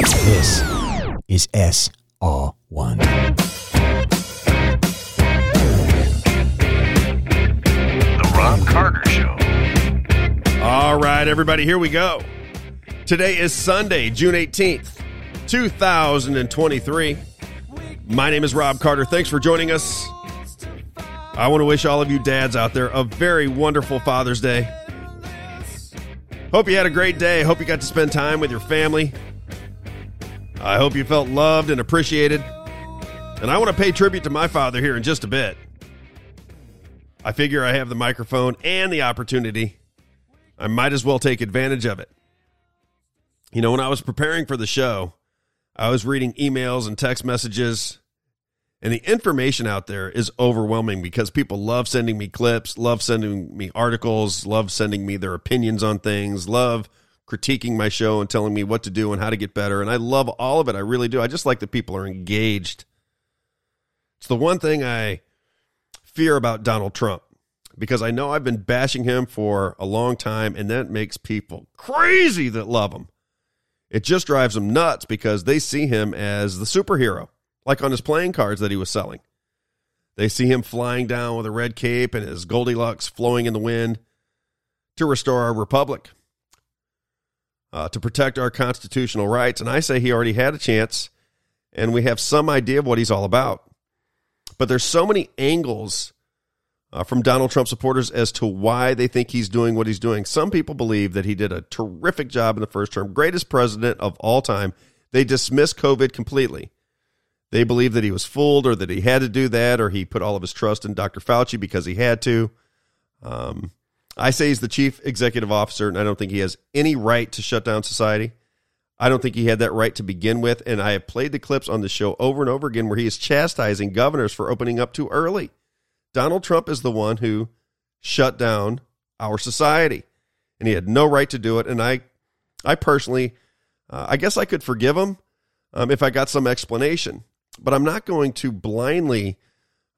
This is SR1. The Robb Carter Show. All right, everybody, here we go. Today is Sunday, June 18th, 2023. My name is Robb Carter. Thanks for joining us. I want to wish all of you dads out there a very wonderful Father's Day. Hope you had a great day. Hope you got to spend time with your family. I hope you felt loved and appreciated. And I want to pay tribute to my father here in just a bit. I figure I have the microphone and the opportunity. I might as well take advantage of it. You know, when I was preparing for the show, I was reading emails and text messages, and the information out there is overwhelming because people love sending me clips, love sending me articles, love sending me their opinions on things, love critiquing my show and telling me what to do and how to get better. And I love all of it. I really do. I just like that people are engaged. It's the one thing I fear about Donald Trump because I know I've been bashing him for a long time, and that makes people crazy that love him. It just drives them nuts because they see him as the superhero, like on his playing cards that he was selling. They see him flying down with a red cape and his Goldilocks flowing in the wind to restore our republic, uh, to protect our constitutional rights. And I say he already had a chance, and we have some idea of what he's all about. But there's so many angles uh, from Donald Trump supporters as to why they think he's doing what he's doing. Some people believe that he did a terrific job in the first term, greatest president of all time. They dismiss COVID completely. They believe that he was fooled or that he had to do that or he put all of his trust in Dr. Fauci because he had to. Um, I say he's the chief executive officer, and I don't think he has any right to shut down society. I don't think he had that right to begin with. And I have played the clips on the show over and over again where he is chastising governors for opening up too early. Donald Trump is the one who shut down our society, and he had no right to do it. And I, I personally, uh, I guess I could forgive him um, if I got some explanation, but I'm not going to blindly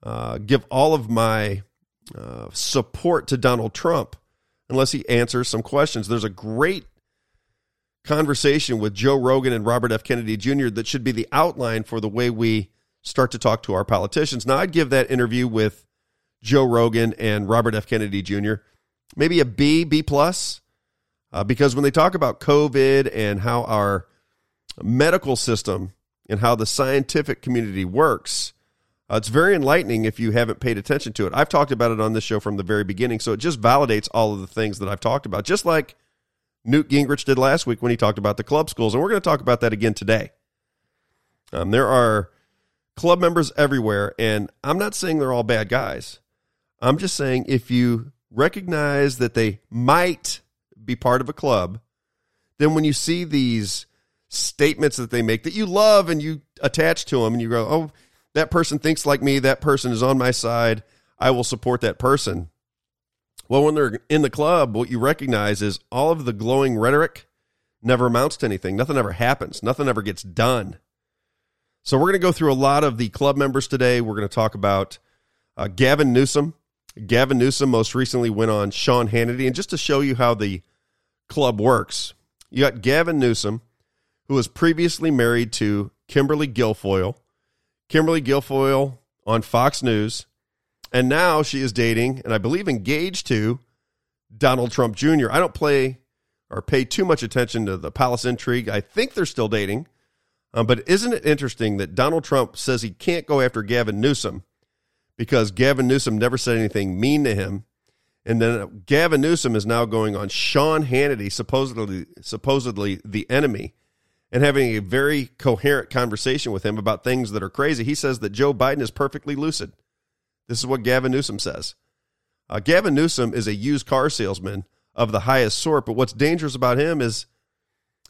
uh, give all of my uh, support to Donald Trump unless he answers some questions. There's a great conversation with Joe Rogan and Robert F. Kennedy Jr. that should be the outline for the way we start to talk to our politicians. Now, I'd give that interview with Joe Rogan and Robert F. Kennedy Jr. maybe a B, B plus, uh, because when they talk about COVID and how our medical system and how the scientific community works, uh, it's very enlightening if you haven't paid attention to it. I've talked about it on this show from the very beginning, so it just validates all of the things that I've talked about, just like Newt Gingrich did last week when he talked about the club schools, and we're going to talk about that again today. Um, there are club members everywhere, and I'm not saying they're all bad guys. I'm just saying if you recognize that they might be part of a club, then when you see these statements that they make that you love and you attach to them and you go, oh, that person thinks like me, that person is on my side, I will support that person. Well, when they're in the club, what you recognize is all of the glowing rhetoric never amounts to anything. Nothing ever happens. Nothing ever gets done. So we're going to go through a lot of the club members today. We're going to talk about uh, Gavin Newsom. Gavin Newsom most recently went on Sean Hannity. And just to show you how the club works, you got Gavin Newsom, who was previously married to Kimberly Guilfoyle. Kimberly Guilfoyle on Fox News. And now she is dating, and I believe engaged to Donald Trump Jr. I don't play or pay too much attention to the palace intrigue. I think they're still dating. Um, but isn't it interesting that Donald Trump says he can't go after Gavin Newsom because Gavin Newsom never said anything mean to him? And then Gavin Newsom is now going on Sean Hannity, supposedly supposedly the enemy, and having a very coherent conversation with him about things that are crazy. He says that Joe Biden is perfectly lucid. This is what Gavin Newsom says. Uh, Gavin Newsom is a used car salesman of the highest sort, but what's dangerous about him is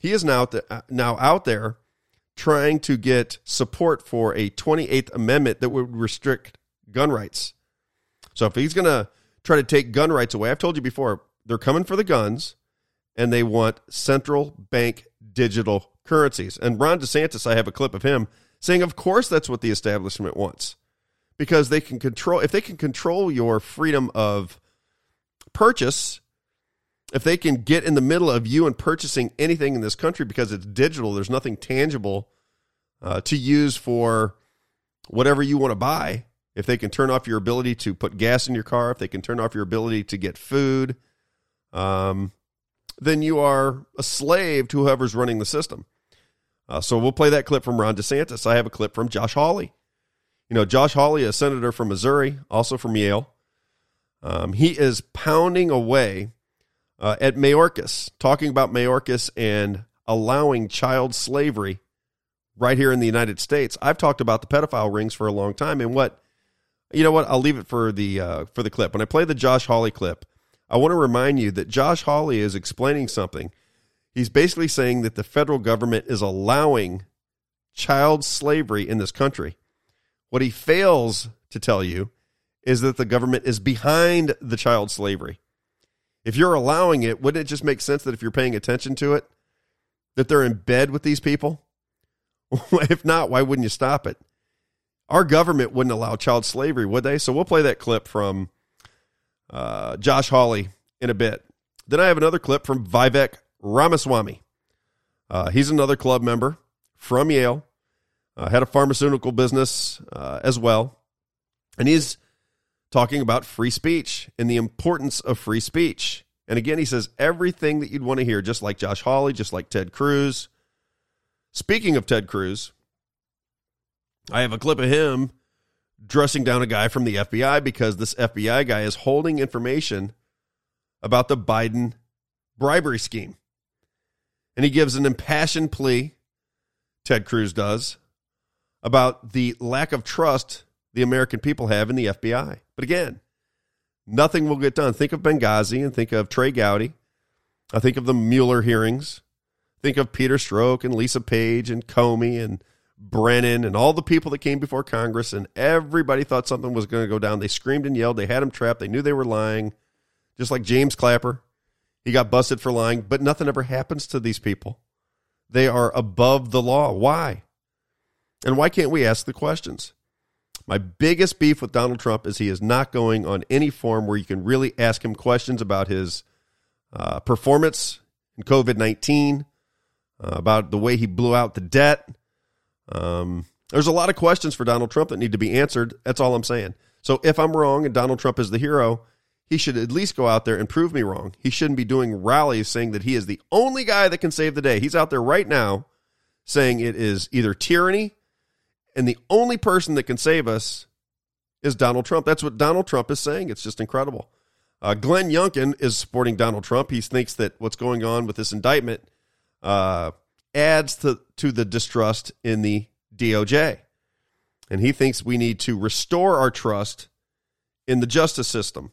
he is now th- now out there trying to get support for a 28th Amendment that would restrict gun rights. So if he's going to try to take gun rights away, I've told you before, they're coming for the guns and they want central bank digital currencies. And Ron DeSantis, I have a clip of him saying, of course, that's what the establishment wants because they can control, if they can control your freedom of purchase, if they can get in the middle of you and purchasing anything in this country because it's digital, there's nothing tangible uh, to use for whatever you want to buy. If they can turn off your ability to put gas in your car, if they can turn off your ability to get food, um, then you are a slave to whoever's running the system. Uh, so we'll play that clip from Ron DeSantis. I have a clip from Josh Hawley. You know, Josh Hawley, a senator from Missouri, also from Yale. Um, he is pounding away uh, at Mayorkas, talking about Mayorkas and allowing child slavery right here in the United States. I've talked about the pedophile rings for a long time, and what you know what I'll leave it for the uh, for the clip. When I play the Josh Hawley clip, I want to remind you that Josh Hawley is explaining something. He's basically saying that the federal government is allowing child slavery in this country. What he fails to tell you is that the government is behind the child slavery. If you're allowing it, wouldn't it just make sense that if you're paying attention to it, that they're in bed with these people? if not, why wouldn't you stop it? Our government wouldn't allow child slavery, would they? So we'll play that clip from uh, Josh Hawley in a bit. Then I have another clip from Vivek Ramaswamy. Uh, he's another club member from Yale, uh, had a pharmaceutical business uh, as well. And he's talking about free speech and the importance of free speech. And again, he says everything that you'd want to hear, just like Josh Hawley, just like Ted Cruz. Speaking of Ted Cruz, I have a clip of him dressing down a guy from the FBI because this FBI guy is holding information about the Biden bribery scheme. And he gives an impassioned plea, Ted Cruz does, about the lack of trust the American people have in the FBI. But again, nothing will get done. Think of Benghazi and think of Trey Gowdy. I think of the Mueller hearings. Think of Peter Strzok and Lisa Page and Comey and Brennan and all the people that came before Congress, and everybody thought something was going to go down. They screamed and yelled. They had him trapped. They knew they were lying, just like James Clapper. He got busted for lying, but nothing ever happens to these people. They are above the law. Why? And why can't we ask the questions? My biggest beef with Donald Trump is he is not going on any form where you can really ask him questions about his uh, performance in COVID 19, uh, about the way he blew out the debt. Um, there's a lot of questions for Donald Trump that need to be answered. That's all I'm saying. So if I'm wrong and Donald Trump is the hero, he should at least go out there and prove me wrong. He shouldn't be doing rallies saying that he is the only guy that can save the day. He's out there right now saying it is either tyranny and the only person that can save us is Donald Trump. That's what Donald Trump is saying. It's just incredible. Uh, Glenn Youngkin is supporting Donald Trump. He thinks that what's going on with this indictment uh, adds to, to the distrust in the DOJ. And he thinks we need to restore our trust in the justice system.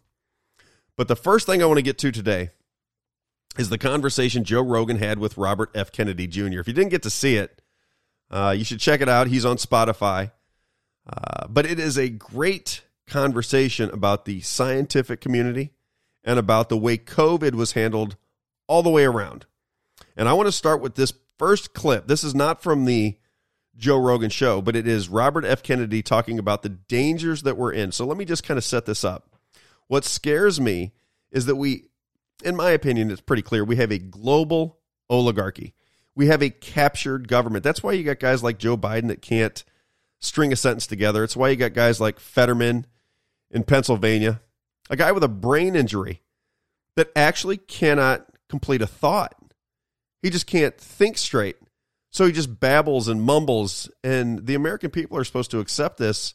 But the first thing I want to get to today is the conversation Joe Rogan had with Robert F. Kennedy Jr. If you didn't get to see it, uh, you should check it out. He's on Spotify. Uh, but it is a great conversation about the scientific community and about the way COVID was handled all the way around. And I want to start with this first clip. This is not from the Joe Rogan show, but it is Robert F. Kennedy talking about the dangers that we're in. So let me just kind of set this up. What scares me is that we, in my opinion, it's pretty clear we have a global oligarchy. We have a captured government. That's why you got guys like Joe Biden that can't string a sentence together. It's why you got guys like Fetterman in Pennsylvania, a guy with a brain injury that actually cannot complete a thought. He just can't think straight. So he just babbles and mumbles. And the American people are supposed to accept this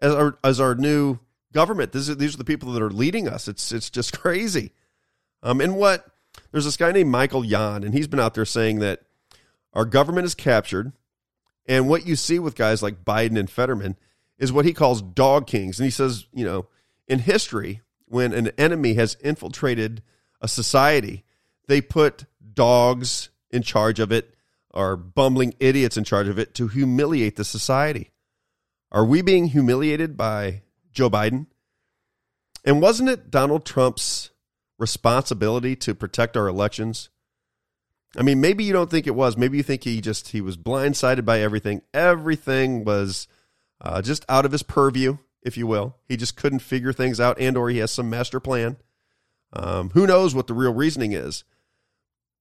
as our, as our new government. This is, these are the people that are leading us. It's, it's just crazy. Um, and what there's this guy named Michael Yon, and he's been out there saying that our government is captured. And what you see with guys like Biden and Fetterman is what he calls dog kings. And he says, you know, in history, when an enemy has infiltrated a society, they put dogs in charge of it or bumbling idiots in charge of it to humiliate the society. Are we being humiliated by Joe Biden? And wasn't it Donald Trump's responsibility to protect our elections? I mean, maybe you don't think it was. Maybe you think he just he was blindsided by everything. Everything was uh, just out of his purview, if you will. He just couldn't figure things out, and or he has some master plan. Um, who knows what the real reasoning is?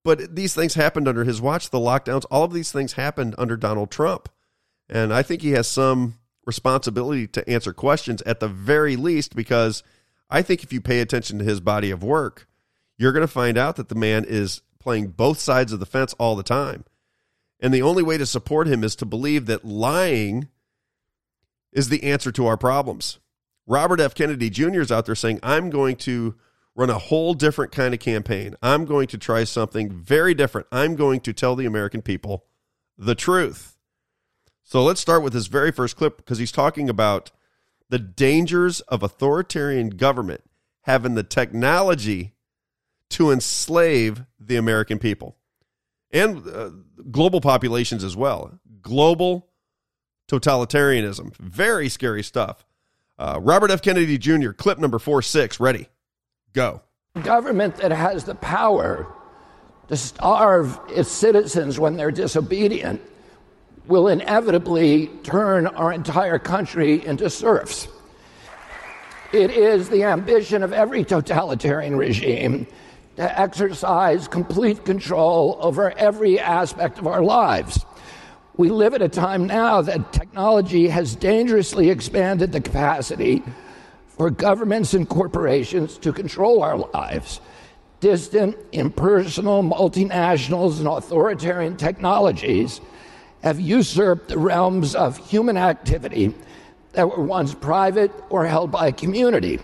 But these things happened under his watch, the lockdowns, all of these things happened under Donald Trump. And I think he has some responsibility to answer questions at the very least, because I think if you pay attention to his body of work, you're going to find out that the man is playing both sides of the fence all the time. And the only way to support him is to believe that lying is the answer to our problems. Robert F. Kennedy Jr. is out there saying, I'm going to run a whole different kind of campaign. I'm going to try something very different. I'm going to tell the American people the truth. So let's start with his very first clip because he's talking about the dangers of authoritarian government having the technology to enslave the American people and uh, global populations as well. Global totalitarianism. Very scary stuff. Uh, Robert F. Kennedy Jr., clip number four six, ready. Go. Government that has the power to starve its citizens when they're disobedient will inevitably turn our entire country into serfs. It is the ambition of every totalitarian regime to exercise complete control over every aspect of our lives. We live at a time now that technology has dangerously expanded the capacity for governments and corporations to control our lives. Distant, impersonal, multinationals, and authoritarian technologies have usurped the realms of human activity that were once private or held by a community.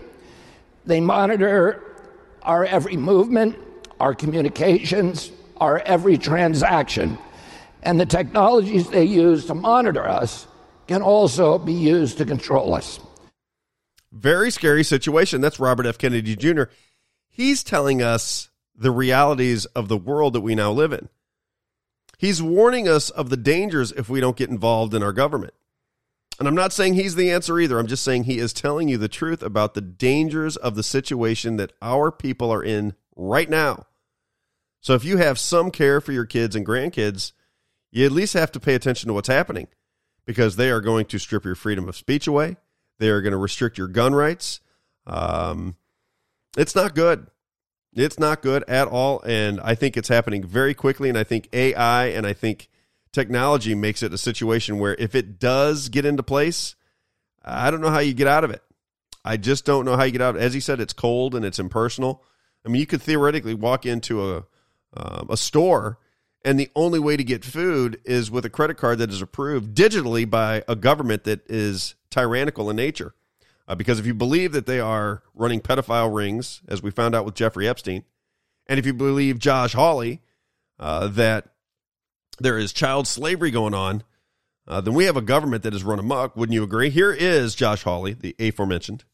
They monitor our every movement, our communications, our every transaction. And the technologies they use to monitor us can also be used to control us. Very scary situation. That's Robert F. Kennedy Jr. He's telling us the realities of the world that we now live in. He's warning us of the dangers if we don't get involved in our government. And I'm not saying he's the answer either. I'm just saying he is telling you the truth about the dangers of the situation that our people are in right now. So if you have some care for your kids and grandkids, you at least have to pay attention to what's happening because they are going to strip your freedom of speech away. They are going to restrict your gun rights. Um, it's not good. It's not good at all. And I think it's happening very quickly. And I think AI and I think technology makes it a situation where if it does get into place, I don't know how you get out of it. I just don't know how you get out. As he said, it's cold and it's impersonal. I mean, you could theoretically walk into a um, a store and the only way to get food is with a credit card that is approved digitally by a government that is tyrannical in nature. Uh, because if you believe that they are running pedophile rings, as we found out with Jeffrey Epstein, and if you believe Josh Hawley uh, that there is child slavery going on, uh, then we have a government that is run amok. Wouldn't you agree? Here is Josh Hawley, the aforementioned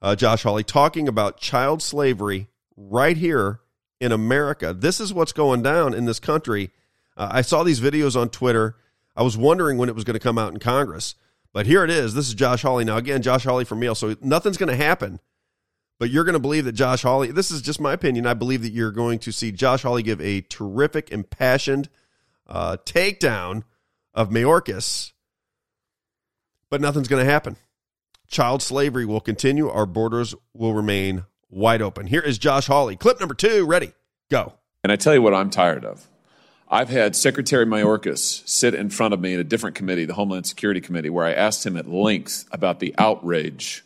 uh, Josh Hawley, talking about child slavery right here in America. This is what's going down in this country. Uh, I saw these videos on Twitter. I was wondering when it was going to come out in Congress, but here it is. This is Josh Hawley. Now, again, Josh Hawley from Yale. So nothing's going to happen, but you're going to believe that Josh Hawley, this is just my opinion. I believe that you're going to see Josh Hawley give a terrific, impassioned uh, takedown of Mayorkas, but nothing's going to happen. Child slavery will continue. Our borders will remain wide open. Here is Josh Hawley. Clip number two, ready, go. And I tell you what I'm tired of. I've had Secretary Mayorkas sit in front of me in a different committee, the Homeland Security Committee, where I asked him at length about the outrage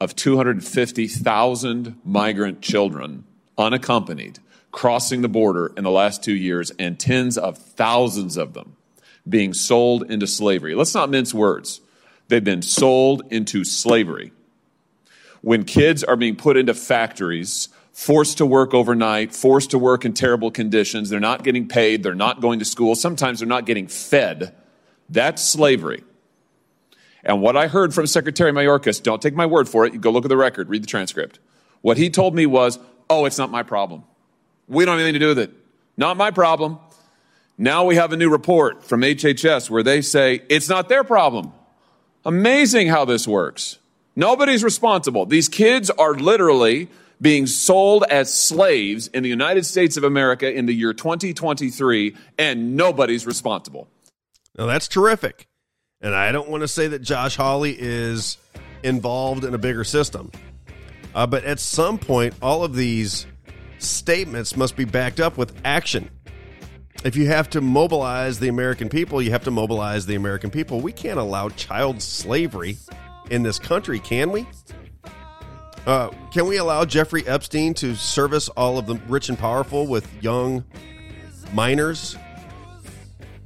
of 250,000 migrant children unaccompanied crossing the border in the last two years and tens of thousands of them being sold into slavery. Let's not mince words. They've been sold into slavery when kids are being put into factories, forced to work overnight, forced to work in terrible conditions, they're not getting paid, they're not going to school, sometimes they're not getting fed. That's slavery. And what I heard from Secretary Mayorkas, don't take my word for it, you go look at the record, read the transcript. What he told me was, oh, it's not my problem. We don't have anything to do with it. Not my problem. Now we have a new report from HHS where they say it's not their problem. Amazing how this works. Nobody's responsible. These kids are literally being sold as slaves in the United States of America in the year 2023, and nobody's responsible. Now, that's terrific. And I don't want to say that Josh Hawley is involved in a bigger system. Uh, but at some point, all of these statements must be backed up with action. If you have to mobilize the American people, you have to mobilize the American people. We can't allow child slavery in this country, can we? Uh, can we allow Jeffrey Epstein to service all of the rich and powerful with young minors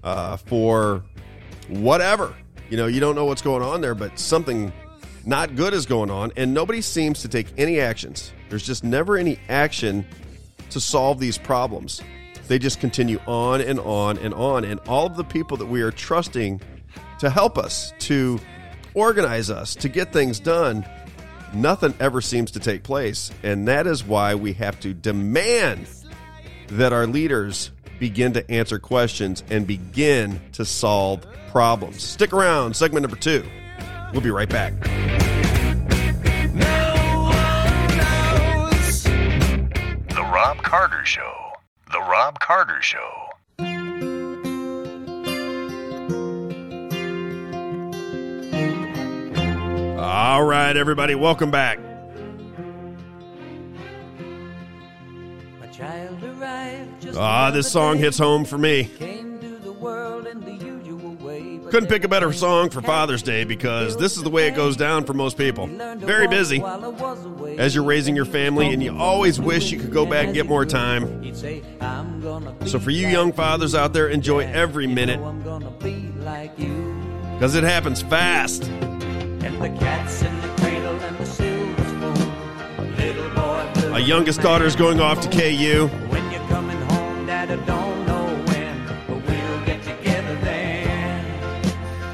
uh, for whatever? You know, you don't know what's going on there, but something not good is going on, and nobody seems to take any actions. There's just never any action to solve these problems. They just continue on and on and on. And all of the people that we are trusting to help us, to organize us, to get things done, nothing ever seems to take place. And that is why we have to demand that our leaders begin to answer questions and begin to solve problems. Stick around, segment number two. We'll be right back. The Robb Carter Show. The Robb Carter Show. All right, everybody, welcome back. Ah, this song hits home for me. Couldn't pick a better song for Father's Day because this is the way it goes down for most people. Very busy as you're raising your family, and you always wish you could go back and get more time. So, for you young fathers out there, enjoy every minute because it happens fast. My youngest daughter is going off to KU. When you're coming home, Dad, I don't know when, but we'll get together then.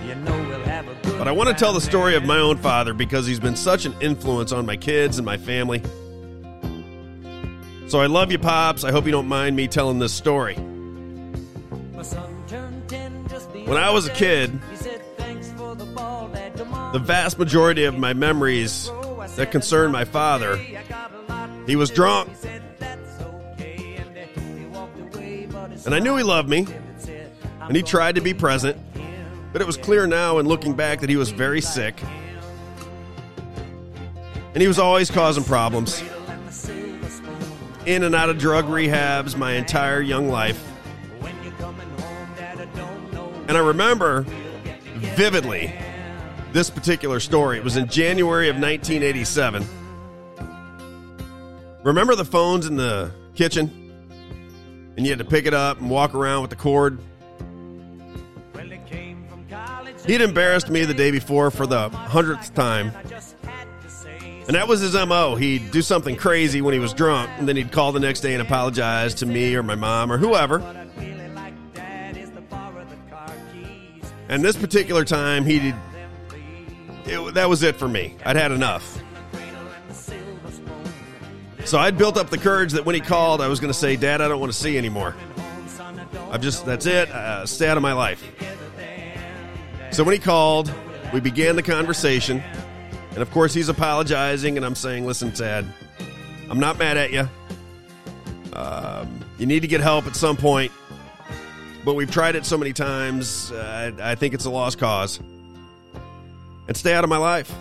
You know we'll have a good But I want to tell the story of my own father because he's been such an influence on my kids and my family. So I love you, Pops. I hope you don't mind me telling this story. My son turned 10 just the When I was a kid, The vast majority of my memories that concern my father, he was drunk. And And I knew he loved me, and he tried to be present. But it was clear now, in looking back, that he was very sick. And he was always causing problems. In and out of drug rehabs my entire young life. And I remember vividly this particular story. It was in January of 1987. Remember the phones in the kitchen? And you had to pick it up and walk around with the cord? Well, it came from college. He'd embarrassed me the day before for the hundredth time. I just had to say, And that was his MO. He'd do something crazy when he was drunk, and then he'd call the next day and apologize to me or my mom or whoever. what I'd really like, Dad, is to borrow the car keys. And this particular time, he did. It, that was it for me. I'd had enough. So I'd built up the courage that when he called, I was going to say, Dad, I don't want to see you anymore. I've just, that's it. Uh, stay out of my life. So when he called, we began the conversation. And of course, he's apologizing, and I'm saying, listen, Dad, I'm not mad at you. Um, you need to get help at some point. But we've tried it so many times, uh, I, I think it's a lost cause. And stay out of my life.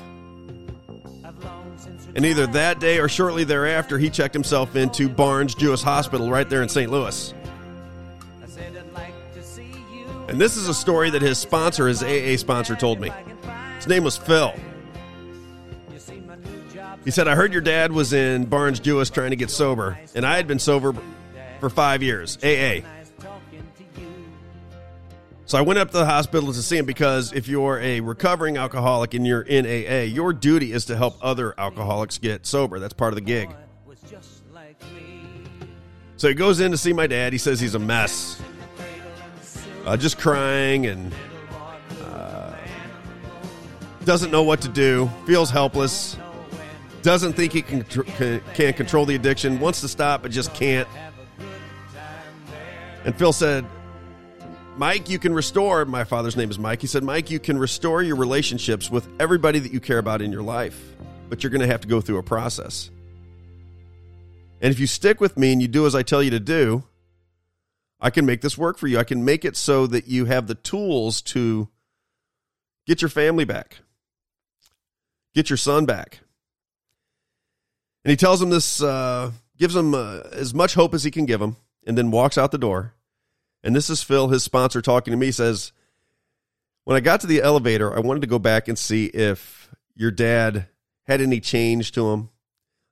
And either that day or shortly thereafter, he checked himself into Barnes Jewish Hospital right there in St. Louis. And this is a story that his sponsor, his AA sponsor, told me. His name was Phil. He said, I heard your dad was in Barnes Jewish trying to get sober, and I had been sober for five years, AA. So I went up to the hospital to see him because if you're a recovering alcoholic and you're in AA, your duty is to help other alcoholics get sober. That's part of the gig. So he goes in to see my dad. He says he's a mess, uh, just crying and uh, doesn't know what to do, feels helpless, doesn't think he can can control the addiction, wants to stop but just can't. And Phil said, Mike, you can restore. My father's name is Mike. He said, Mike, you can restore your relationships with everybody that you care about in your life, but you're going to have to go through a process. And if you stick with me and you do as I tell you to do, I can make this work for you. I can make it so that you have the tools to get your family back, get your son back. And he tells him this, uh, gives him uh, as much hope as he can give him, and then walks out the door. And this is Phil, his sponsor, talking to me. Says, When I got to the elevator, I wanted to go back and see if your dad had any change to him.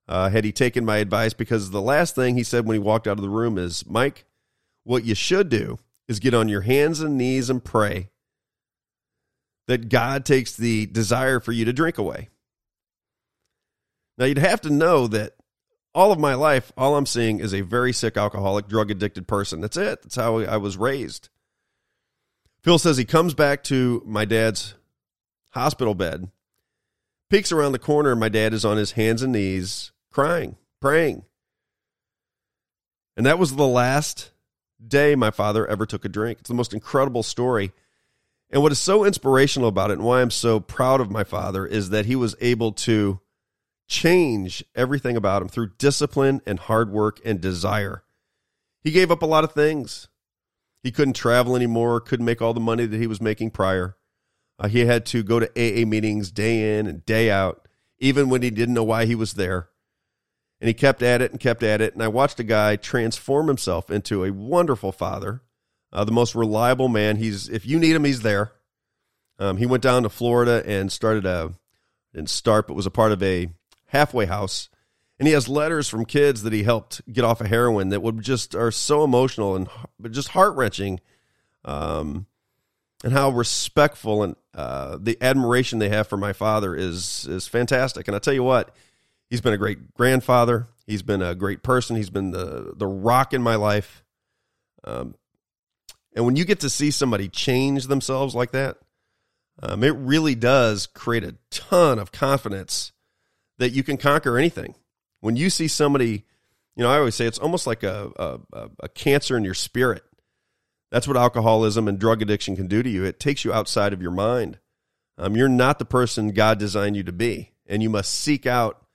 Uh, had he taken my advice? Because the last thing he said when he walked out of the room is, Mike, what you should do is get on your hands and knees and pray that God takes the desire for you to drink away. Now, you'd have to know that all of my life, all I'm seeing is a very sick, alcoholic, drug addicted person. That's it. That's how I was raised. Phil says he comes back to my dad's hospital bed, peeks around the corner, and my dad is on his hands and knees, crying, praying. And that was the last day my father ever took a drink. It's the most incredible story. And what is so inspirational about it and why I'm so proud of my father is that he was able to change everything about him through discipline and hard work and desire. He gave up a lot of things. He couldn't travel anymore, couldn't make all the money that he was making prior. Uh, he had to go to AA meetings day in and day out, even when he didn't know why he was there. And he kept at it and kept at it. And I watched a guy transform himself into a wonderful father, uh, the most reliable man. He's if you need him, he's there. Um, he went down to Florida and started a didn't start, but was a part of a halfway house. And he has letters from kids that he helped get off of heroin that would just are so emotional and just heart wrenching. Um, and how respectful and uh, the admiration they have for my father is is fantastic. And I tell you what, he's been a great grandfather. He's been a great person. He's been the the rock in my life. Um, and when you get to see somebody change themselves like that, um, it really does create a ton of confidence that you can conquer anything. When you see somebody, you know, I always say it's almost like a, a, a cancer in your spirit. That's what alcoholism and drug addiction can do to you. It takes you outside of your mind. Um, you're not the person God designed you to be, and you must seek out,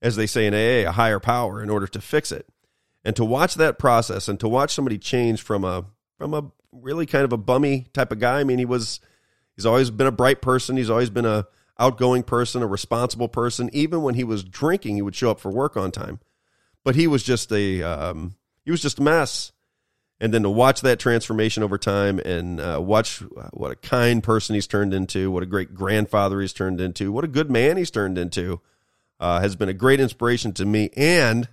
as they say in AA, a higher power in order to fix it. And to watch that process, and to watch somebody change from a from a really kind of a bummy type of guy. I mean, he was he's always been a bright person. He's always been a outgoing person, a responsible person. Even when he was drinking, he would show up for work on time. But he was just a um, he was just a mess. And then to watch that transformation over time and uh, watch what a kind person he's turned into, what a great grandfather he's turned into, what a good man he's turned into, uh, has been a great inspiration to me and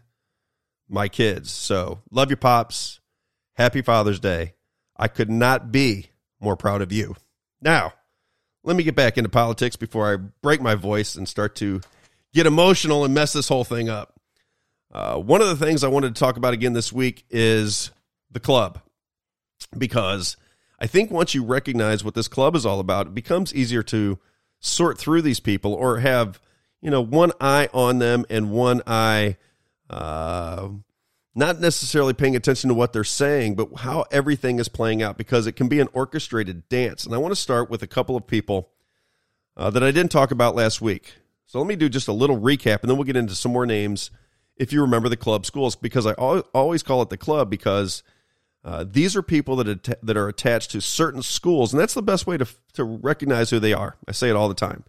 my kids. So love your pops. Happy Father's Day. I could not be more proud of you. Now, let me get back into politics before I break my voice and start to get emotional and mess this whole thing up. Uh, one of the things I wanted to talk about again this week is the club, because I think once you recognize what this club is all about, it becomes easier to sort through these people or have you know one eye on them and one eye uh, not necessarily paying attention to what they're saying, but how everything is playing out because it can be an orchestrated dance. And I want to start with a couple of people uh, that I didn't talk about last week. So let me do just a little recap and then we'll get into some more names if you remember the club schools because I always call it the club because uh, these are people that, that are attached to certain schools. And that's the best way to, to recognize who they are. I say it all the time.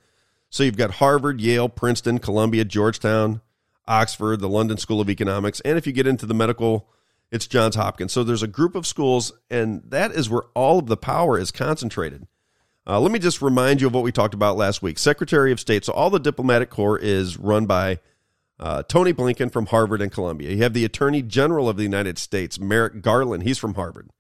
So you've got Harvard, Yale, Princeton, Columbia, Georgetown, Oxford, the London School of Economics, and if you get into the medical, it's Johns Hopkins. So there's a group of schools, and that is where all of the power is concentrated. Uh, let me just remind you of what we talked about last week. Secretary of State. So all the diplomatic corps is run by uh, Tony Blinken from Harvard and Columbia. You have the Attorney General of the United States, Merrick Garland. He's from Harvard.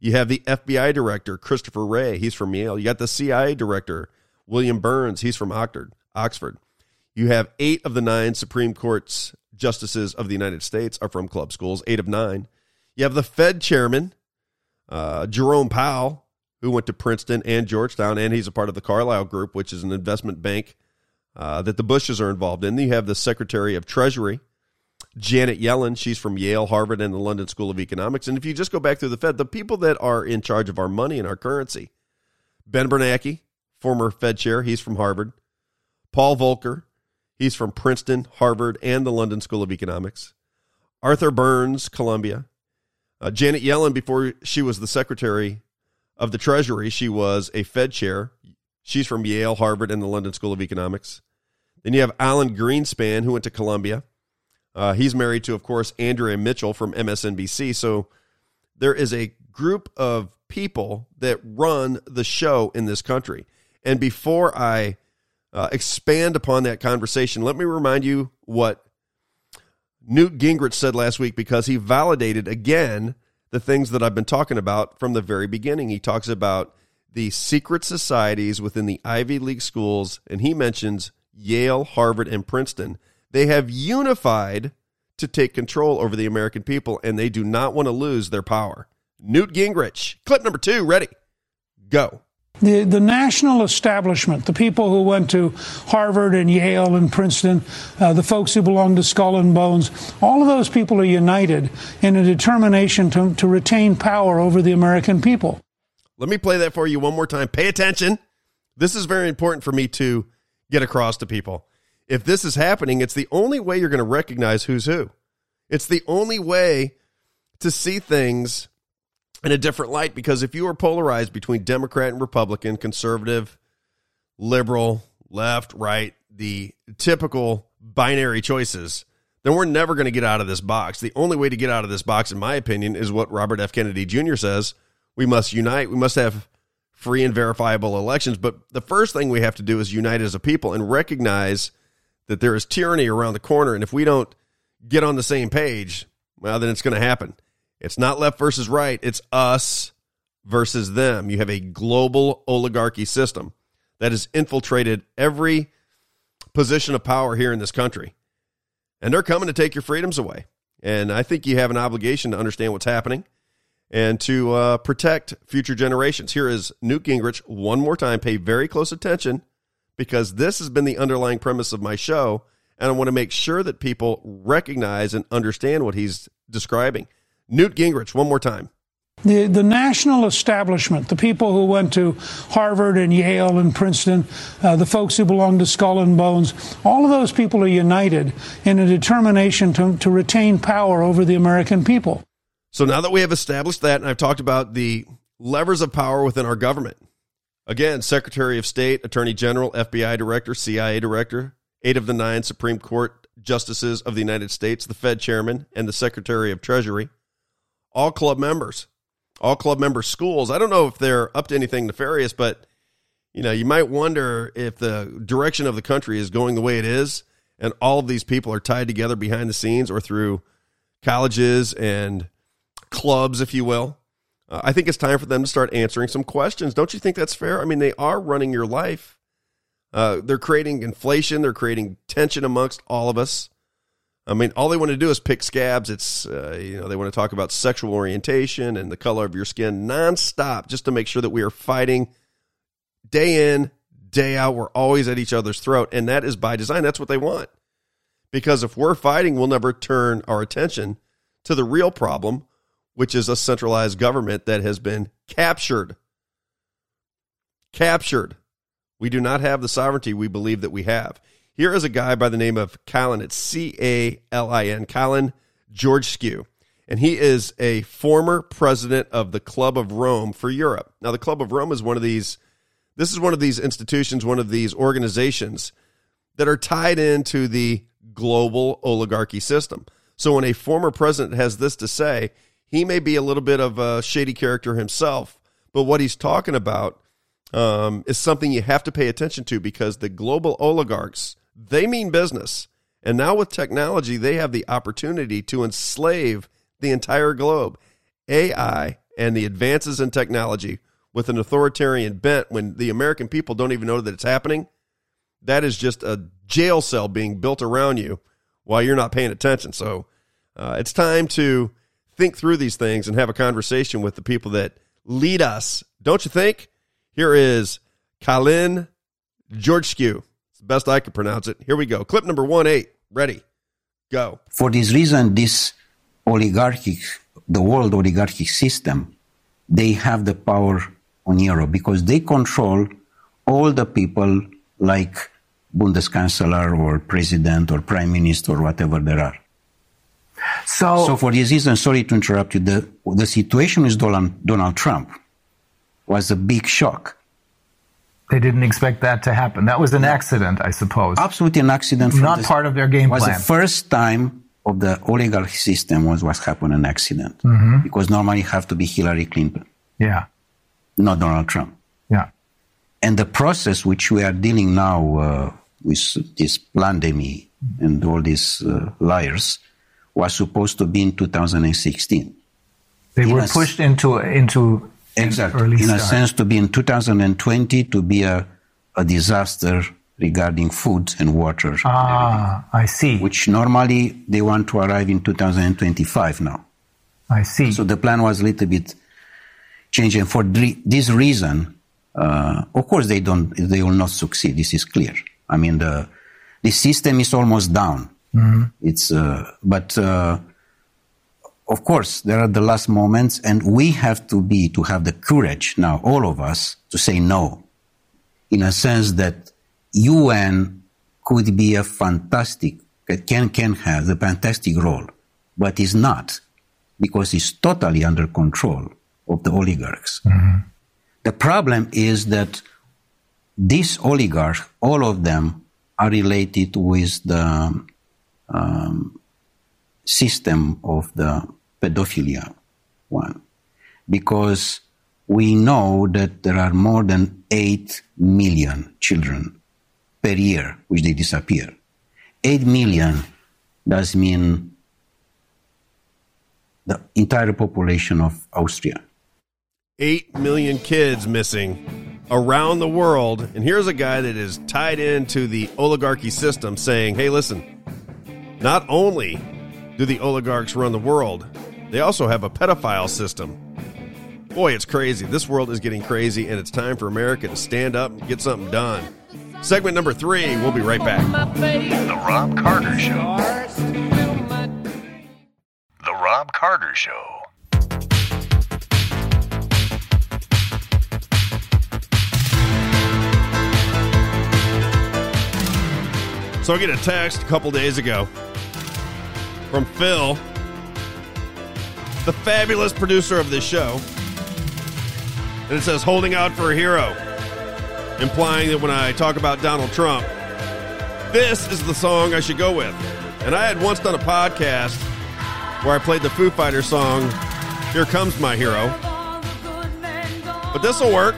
You have the FBI Director, Christopher Wray. He's from Yale. You got the CIA Director, William Burns. He's from Oxford. Oxford. You have eight of the nine Supreme Court's justices of the United States are from club schools, eight of nine. You have the Fed chairman, uh, Jerome Powell, who went to Princeton and Georgetown, and he's a part of the Carlyle Group, which is an investment bank uh, that the Bushes are involved in. You have the Secretary of Treasury, Janet Yellen. She's from Yale, Harvard, and the London School of Economics. And if you just go back through the Fed, the people that are in charge of our money and our currency, Ben Bernanke, former Fed chair, he's from Harvard. Paul Volcker, He's from Princeton, Harvard, and the London School of Economics. Arthur Burns, Columbia. Uh, Janet Yellen, before she was the Secretary of the Treasury, she was a Fed chair. She's from Yale, Harvard, and the London School of Economics. Then you have Alan Greenspan, who went to Columbia. Uh, he's married to, of course, Andrea Mitchell from MSNBC. So there is a group of people that run the show in this country. And before I uh, expand upon that conversation, let me remind you what Newt Gingrich said last week because he validated again the things that I've been talking about from the very beginning. He talks about the secret societies within the Ivy League schools, and he mentions Yale, Harvard, and Princeton. They have unified to take control over the American people, and they do not want to lose their power. Newt Gingrich, clip number two, ready, go. The, the national establishment, the people who went to Harvard and Yale and Princeton, uh, the folks who belong to Skull and Bones, all of those people are united in a determination to, to retain power over the American people. Let me play that for you one more time. Pay attention. This is very important for me to get across to people. If this is happening, it's the only way you're going to recognize who's who. It's the only way to see things in a different light because if you are polarized between Democrat and Republican, conservative, liberal, left, right, the typical binary choices, then we're never going to get out of this box. The only way to get out of this box, in my opinion, is what Robert F. Kennedy Jr. says we must unite. We must have free and verifiable elections. But the first thing we have to do is unite as a people and recognize that there is tyranny around the corner. And if we don't get on the same page, well, then it's going to happen. It's not left versus right, it's us versus them. You have a global oligarchy system that has infiltrated every position of power here in this country. And they're coming to take your freedoms away. And I think you have an obligation to understand what's happening and to uh, protect future generations. Here is Newt Gingrich one more time. Pay very close attention because this has been the underlying premise of my show. And I want to make sure that people recognize and understand what he's describing. Newt Gingrich, one more time. The, the national establishment, the people who went to Harvard and Yale and Princeton, uh, the folks who belong to Skull and Bones, all of those people are united in a determination to, to retain power over the American people. So now that we have established that, and I've talked about the levers of power within our government, again, Secretary of State, Attorney General, FBI Director, CIA Director, eight of the nine Supreme Court Justices of the United States, the Fed Chairman, and the Secretary of Treasury, all club members, all club member schools. I don't know if they're up to anything nefarious, but you know, you might wonder if the direction of the country is going the way it is, and all of these people are tied together behind the scenes or through colleges and clubs, if you will. Uh, I think it's time for them to start answering some questions. Don't you think that's fair? I mean, they are running your life. Uh, they're creating inflation. They're creating tension amongst all of us. I mean, all they want to do is pick scabs. It's uh, you know they want to talk about sexual orientation and the color of your skin nonstop, just to make sure that we are fighting day in, day out. We're always at each other's throat, and that is by design. That's what they want. Because if we're fighting, we'll never turn our attention to the real problem, which is a centralized government that has been captured. Captured. We do not have the sovereignty we believe that we have. Here is a guy by the name of Calin. It's C A L I N, Calin Georgescu. And he is a former president of the Club of Rome for Europe. Now, the Club of Rome is one of these, this is one of these institutions, one of these organizations that are tied into the global oligarchy system. So when a former president has this to say, he may be a little bit of a shady character himself, but what he's talking about um, is something you have to pay attention to because the global oligarchs they mean business, and now with technology, they have the opportunity to enslave the entire globe. AI and the advances in technology with an authoritarian bent when the American people don't even know that it's happening. That is just a jail cell being built around you while you're not paying attention. So uh, it's time to think through these things and have a conversation with the people that lead us. Don't you think? Here is Calin Georgescu. It's the best I could pronounce it. Here we go. Clip number one eight. Ready. Go. For this reason, this oligarchic, the world oligarchic system, they have the power on Europe because they control all the people like Bundeskanzler or president or prime minister or whatever there are. So, So for this reason, sorry to interrupt you, the, the situation with Donald, Donald Trump was a big shock. They didn't expect that to happen. That was an accident, I suppose. Absolutely an accident. Not part of their game was plan. the first time of the oligarchy system was what happened an accident Mhm. because normally it have to be Hillary Clinton, Yeah. not Donald Trump. Yeah. And the process which we are dealing now uh, with this pandemic and all these uh, liars was supposed to be in 2016. They In were a s- pushed into into Exactly. In a sense, to be in 2020 to be a, a disaster regarding food and water. Ah, I see. Which normally they want to arrive in 2025 now. I see. So the plan was a little bit changed, and for this reason, uh, of course they don't, they will not succeed. This is clear. I mean, the the system is almost down. Mhm. It's, uh, but uh, of course there are the last moments, and we have to be to have the courage now, all of us, to say no. In a sense that UN could be a fantastic, can can have a fantastic role, but is not because it's totally under control of the oligarchs. The problem is that these oligarchs, all of them, are related with the um, system of the pedophilia one, because we know that there are more than 8 million children per year which they disappear. 8 million does mean the entire population of Austria. 8 million kids missing around the world. And here's a guy that is tied into the oligarchy system saying, hey, listen, not only do the oligarchs run the world, they also have a pedophile system. Boy, it's crazy. This world is getting crazy, and it's time for America to stand up and get something done. Segment number three, we'll be right back. The Robb Carter Show. The Robb Carter Show. So I get a text a couple days ago from Phil, the fabulous producer of this show. And it says, holding out for a hero, implying that when I talk about Donald Trump, this is the song I should go with. And I had once done a podcast where I played the Foo Fighters song, Here Comes My Hero. But this will work.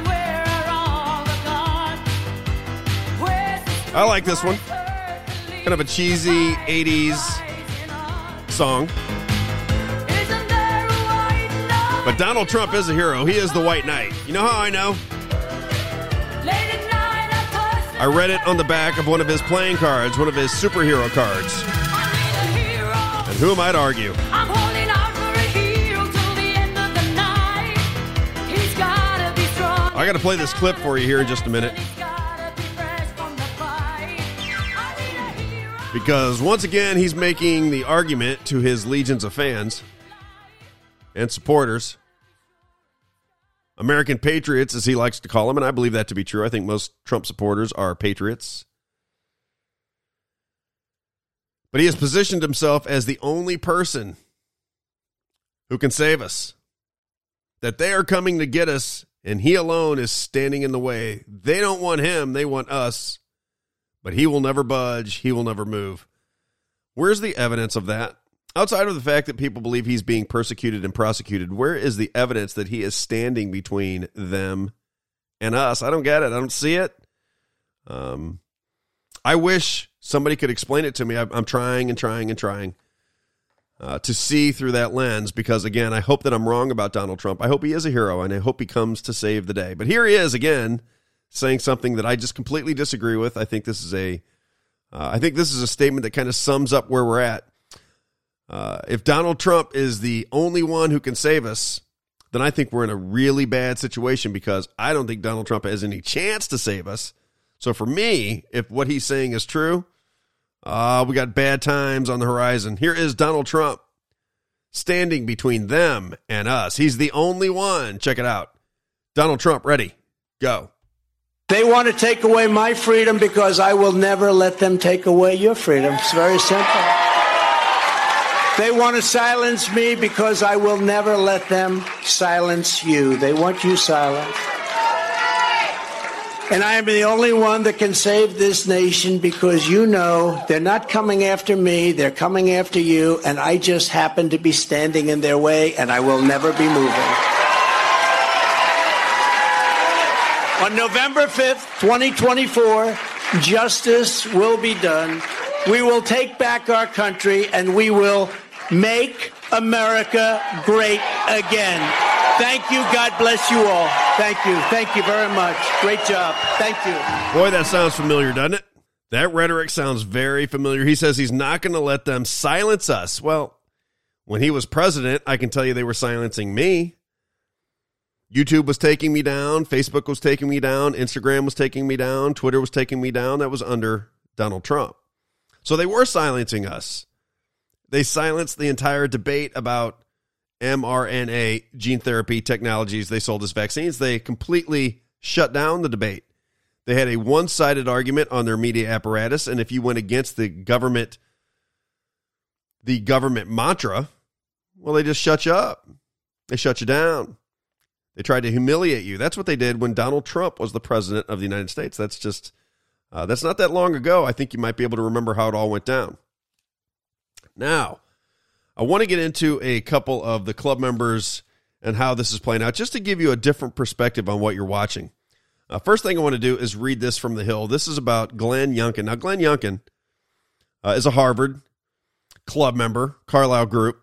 I like this one. Kind of a cheesy 80s song. But Donald Trump is a hero. He is the white knight. You know how I know? I read it on the back of one of his playing cards, one of his superhero cards. And who am I to argue? I got to play this clip for you here in just a minute. Because once again, he's making the argument to his legions of fans and supporters. American patriots, as he likes to call them, and I believe that to be true. I think most Trump supporters are patriots. But he has positioned himself as the only person who can save us. That they are coming to get us, and he alone is standing in the way. They don't want him, they want us. But he will never budge, he will never move. Where's the evidence of that? Outside of the fact that people believe he's being persecuted and prosecuted, where is the evidence that he is standing between them and us? I don't get it. I don't see it. Um, I wish somebody could explain it to me. I'm, trying and trying and trying uh, to see through that lens because, again, I hope that I'm wrong about Donald Trump. I hope he is a hero and I hope he comes to save the day. But here he is again saying something that I just completely disagree with. I think this is a, uh, I think this is a statement that kind of sums up where we're at. Uh, if Donald Trump is the only one who can save us, then I think we're in a really bad situation because I don't think Donald Trump has any chance to save us. So for me, if what he's saying is true, uh, we got bad times on the horizon. Here is Donald Trump standing between them and us. He's the only one. Check it out. Donald Trump, ready? Go. They want to take away my freedom because I will never let them take away your freedom. It's very simple. They want to silence me because I will never let them silence you. They want you silent. And I am the only one that can save this nation because you know they're not coming after me, they're coming after you, and I just happen to be standing in their way, and I will never be moving. On November 5th, 2024, justice will be done. We will take back our country and we will make America great again. Thank you. God bless you all. Thank you. Thank you very much. Great job. Thank you. Boy, that sounds familiar, doesn't it? That rhetoric sounds very familiar. He says he's not going to let them silence us. Well, when he was president, I can tell you they were silencing me. YouTube was taking me down, Facebook was taking me down, Instagram was taking me down, Twitter was taking me down. That was under Donald Trump. So they were silencing us. They silenced the entire debate about mRNA gene therapy technologies they sold as vaccines. They completely shut down the debate. They had a one sided argument on their media apparatus. And if you went against the government, the government mantra, well, they just shut you up. They shut you down. They tried to humiliate you. That's what they did when Donald Trump was the president of the United States. That's just, uh, that's not that long ago. I think you might be able to remember how it all went down. Now, I want to get into a couple of the club members and how this is playing out, just to give you a different perspective on what you're watching. Uh, first thing I want to do is read this from the Hill. This is about Glenn Youngkin. Now, Glenn Youngkin uh, is a Harvard club member, Carlyle Group,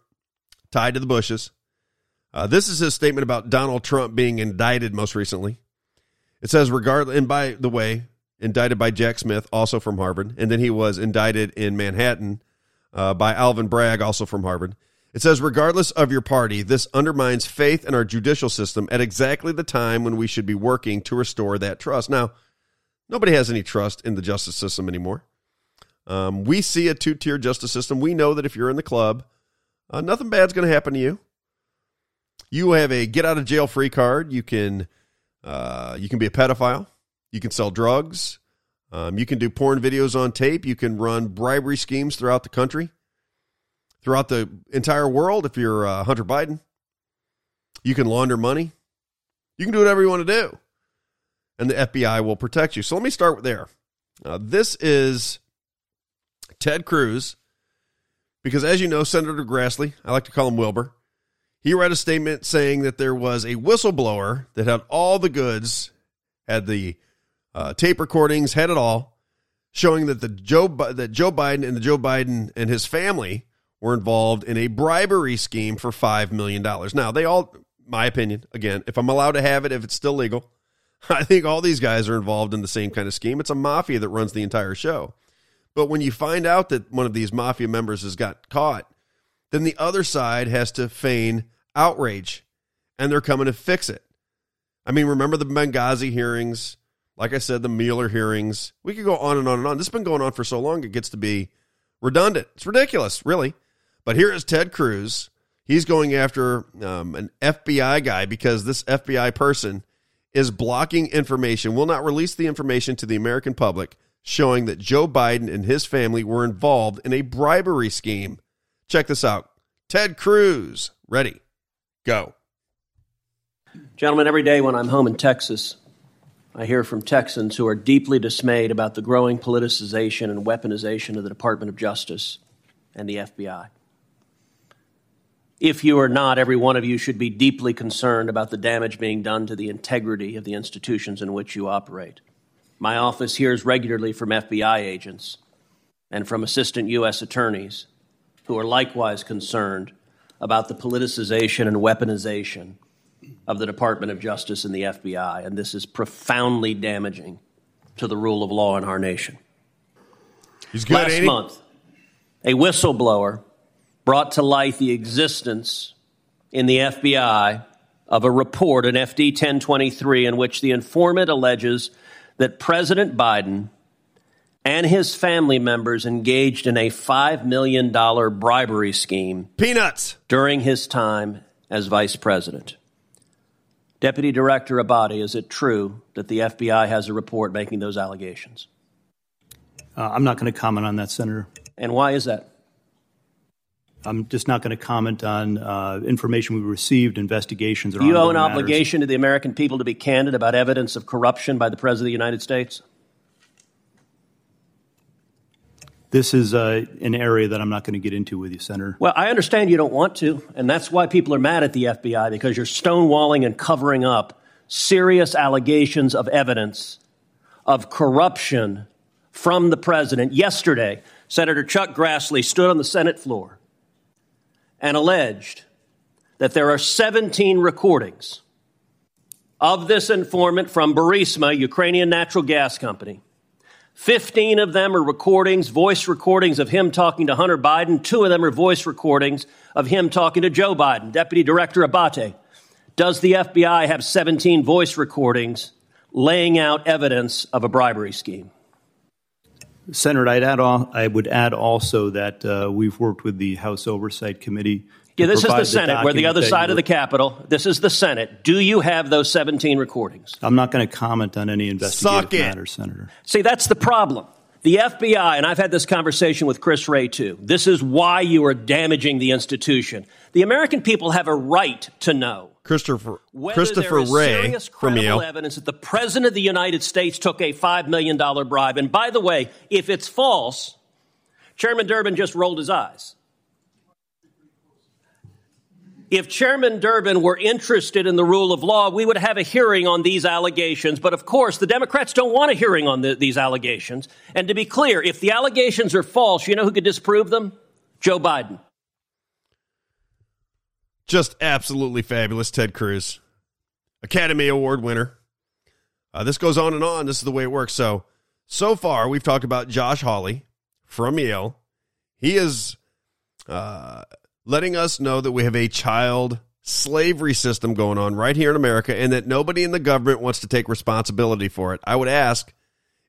tied to the Bushes. Uh, this is his statement about Donald Trump being indicted most recently. It says, regardless, and by the way, indicted by Jack Smith, also from Harvard, and then he was indicted in Manhattan uh, by Alvin Bragg, also from Harvard. It says, regardless of your party, this undermines faith in our judicial system at exactly the time when we should be working to restore that trust. Now, nobody has any trust in the justice system anymore. Um, we see a two tier justice system. We know that if you're in the club, uh, nothing bad's going to happen to you. You have a get out of jail free card. You can uh, you can be a pedophile. You can sell drugs. Um, you can do porn videos on tape. You can run bribery schemes throughout the country, throughout the entire world. If you're uh, Hunter Biden, you can launder money. You can do whatever you want to do, and the FBI will protect you. So let me start there. Uh, this is Ted Cruz, because as you know, Senator Grassley, I like to call him Wilbur. He read a statement saying that there was a whistleblower that had all the goods, had the uh, tape recordings, had it all, showing that the Joe that Joe Biden and the Joe Biden and his family were involved in a bribery scheme for five million dollars. Now they all, my opinion, again, if I'm allowed to have it, if it's still legal, I think all these guys are involved in the same kind of scheme. It's a mafia that runs the entire show. But when you find out that one of these mafia members has got caught, then the other side has to feign outrage and they're coming to fix it. I mean, remember the Benghazi hearings? Like I said, the Mueller hearings. We could go on and on and on. This has been going on for so long, it gets to be redundant. It's ridiculous, really. But here is Ted Cruz. He's going after um, an FBI guy because this FBI person is blocking information, will not release the information to the American public showing that Joe Biden and his family were involved in a bribery scheme. Check this out Ted Cruz, ready, go. Gentlemen, every day when I'm home in Texas, I hear from Texans who are deeply dismayed about the growing politicization and weaponization of the Department of Justice and the FBI. If you are not, every one of you should be deeply concerned about the damage being done to the integrity of the institutions in which you operate. My office hears regularly from FBI agents and from assistant U.S. attorneys who are likewise concerned about the politicization and weaponization of the Department of Justice and the FBI, and this is profoundly damaging to the rule of law in our nation. Good, Last month, a whistleblower brought to light the existence in the FBI of a report, an FD 1023, in which the informant alleges that President Biden and his family members engaged in a $5 million bribery scheme. Peanuts! During his time as vice president. Deputy Director Abbate, is it true that the FBI has a report making those allegations? Uh, I'm not going to comment on that, Senator. And why is that? I'm just not going to comment on uh, information we received, investigations. Or Do you owe an matters. obligation to the American people to be candid about evidence of corruption by the President of the United States? This is uh, an area that I'm not going to get into with you, Senator. Well, I understand you don't want to, and that's why people are mad at the FBI because you're stonewalling and covering up serious allegations of evidence of corruption from the president. Yesterday, Senator Chuck Grassley stood on the Senate floor and alleged that there are 17 recordings of this informant from Burisma, Ukrainian natural gas company. 15 of them are recordings, voice recordings of him talking to Hunter Biden. Two of them are voice recordings of him talking to Joe Biden, Deputy Director Abbate. Does the FBI have 17 voice recordings laying out evidence of a bribery scheme? Senator, I'd add I would add also that uh, we've worked with the House Oversight Committee. To Yeah, this is provide the Senate. We're the other side of the Capitol. This is the Senate. Do you have those 17 recordings? I'm not going to comment on any investigative Suck it. matters, Senator. See, that's the problem. The FBI, and I've had this conversation with Chris Wray too, this is why you are damaging the institution. The American people have a right to know Christopher whether Christopher there is Wray serious, from credible Yale. evidence that the President of the United States took a $5 million bribe. And by the way, if it's false, Chairman Durbin just rolled his eyes. If Chairman Durbin were interested in the rule of law, we would have a hearing on these allegations. But of course, the Democrats don't want a hearing on the, these allegations. And to be clear, if the allegations are false, you know who could disprove them? Joe Biden. Just absolutely fabulous, Ted Cruz, Academy Award winner. Uh, this goes on and on. This is the way it works. So, so far we've talked about Josh Hawley from Yale. He is uh, letting us know that we have a child slavery system going on right here in America, and that nobody in the government wants to take responsibility for it. I would ask,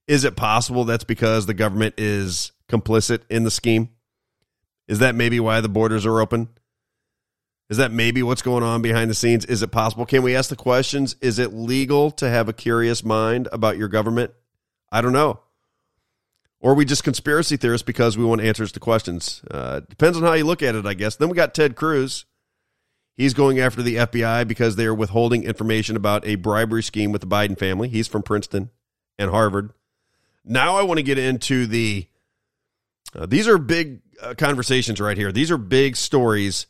is it possible that's because the government is complicit in the scheme? Is that maybe why the borders are open? Is that maybe what's going on behind the scenes? Is it possible? Can we ask the questions? Is it legal to have a curious mind about your government? I don't know. Or we just conspiracy theorists because we want answers to questions? Uh, depends on how you look at it, I guess. Then we got Ted Cruz. He's going after the FBI because they are withholding information about a bribery scheme with the Biden family. He's from Princeton and Harvard. Now I want to get into the. Uh, these are big uh, conversations right here. These are big stories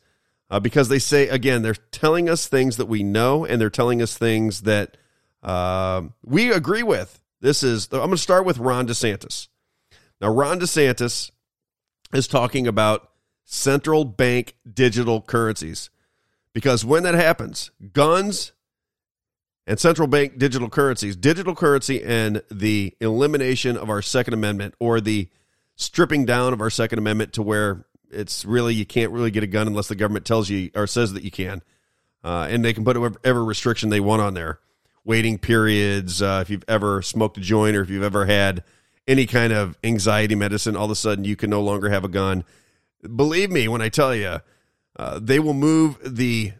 uh, because they say again they're telling us things that we know and they're telling us things that uh, we agree with. This is I'm going to start with Ron DeSantis. Now Ron DeSantis is talking about central bank digital currencies because when that happens, guns and central bank digital currencies, digital currency and the elimination of our Second Amendment or the stripping down of our Second Amendment to where it's really you can't really get a gun unless the government tells you or says that you can, uh, and they can put whatever restriction they want on there, waiting periods. Uh, if you've ever smoked a joint or if you've ever had any kind of anxiety medicine, all of a sudden you can no longer have a gun. Believe me when I tell you, uh, they will move the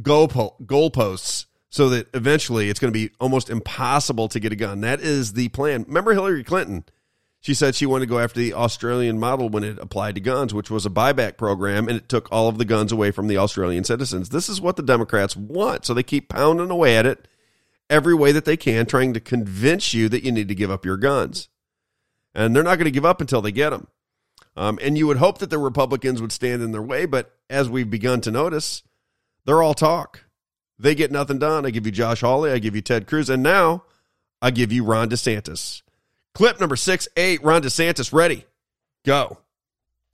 goal goalposts so that eventually it's going to be almost impossible to get a gun. That is the plan. Remember Hillary Clinton? She said she wanted to go after the Australian model when it applied to guns, which was a buyback program, and it took all of the guns away from the Australian citizens. This is what the Democrats want. So they keep pounding away at it every way that they can, trying to convince you that you need to give up your guns. And they're not going to give up until they get them. Um, and you would hope that the Republicans would stand in their way, but as we've begun to notice, they're all talk. They get nothing done. I give you Josh Hawley, I give you Ted Cruz, and now I give you Ron DeSantis. Clip number six, eight, Ron DeSantis, ready. Go.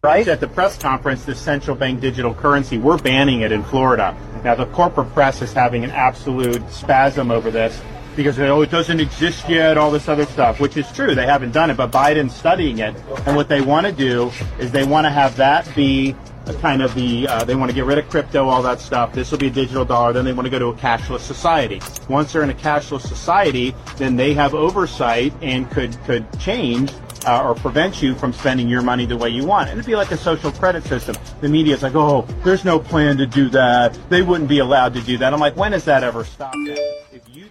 Right at the press conference, this central bank digital currency, we're banning it in Florida. Now, the corporate press is having an absolute spasm over this because oh, it doesn't exist yet, all this other stuff, which is true. They haven't done it, but Biden's studying it. And what they want to do is they want to have that be kind of the, uh, they want to get rid of crypto, all that stuff. This will be a digital dollar. Then they want to go to a cashless society. Once they're in a cashless society, then they have oversight and could, could change uh, or prevent you from spending your money the way you want. And it'd be like a social credit system. The media's like, oh, there's no plan to do that. They wouldn't be allowed to do that. I'm like, when has that ever stopped?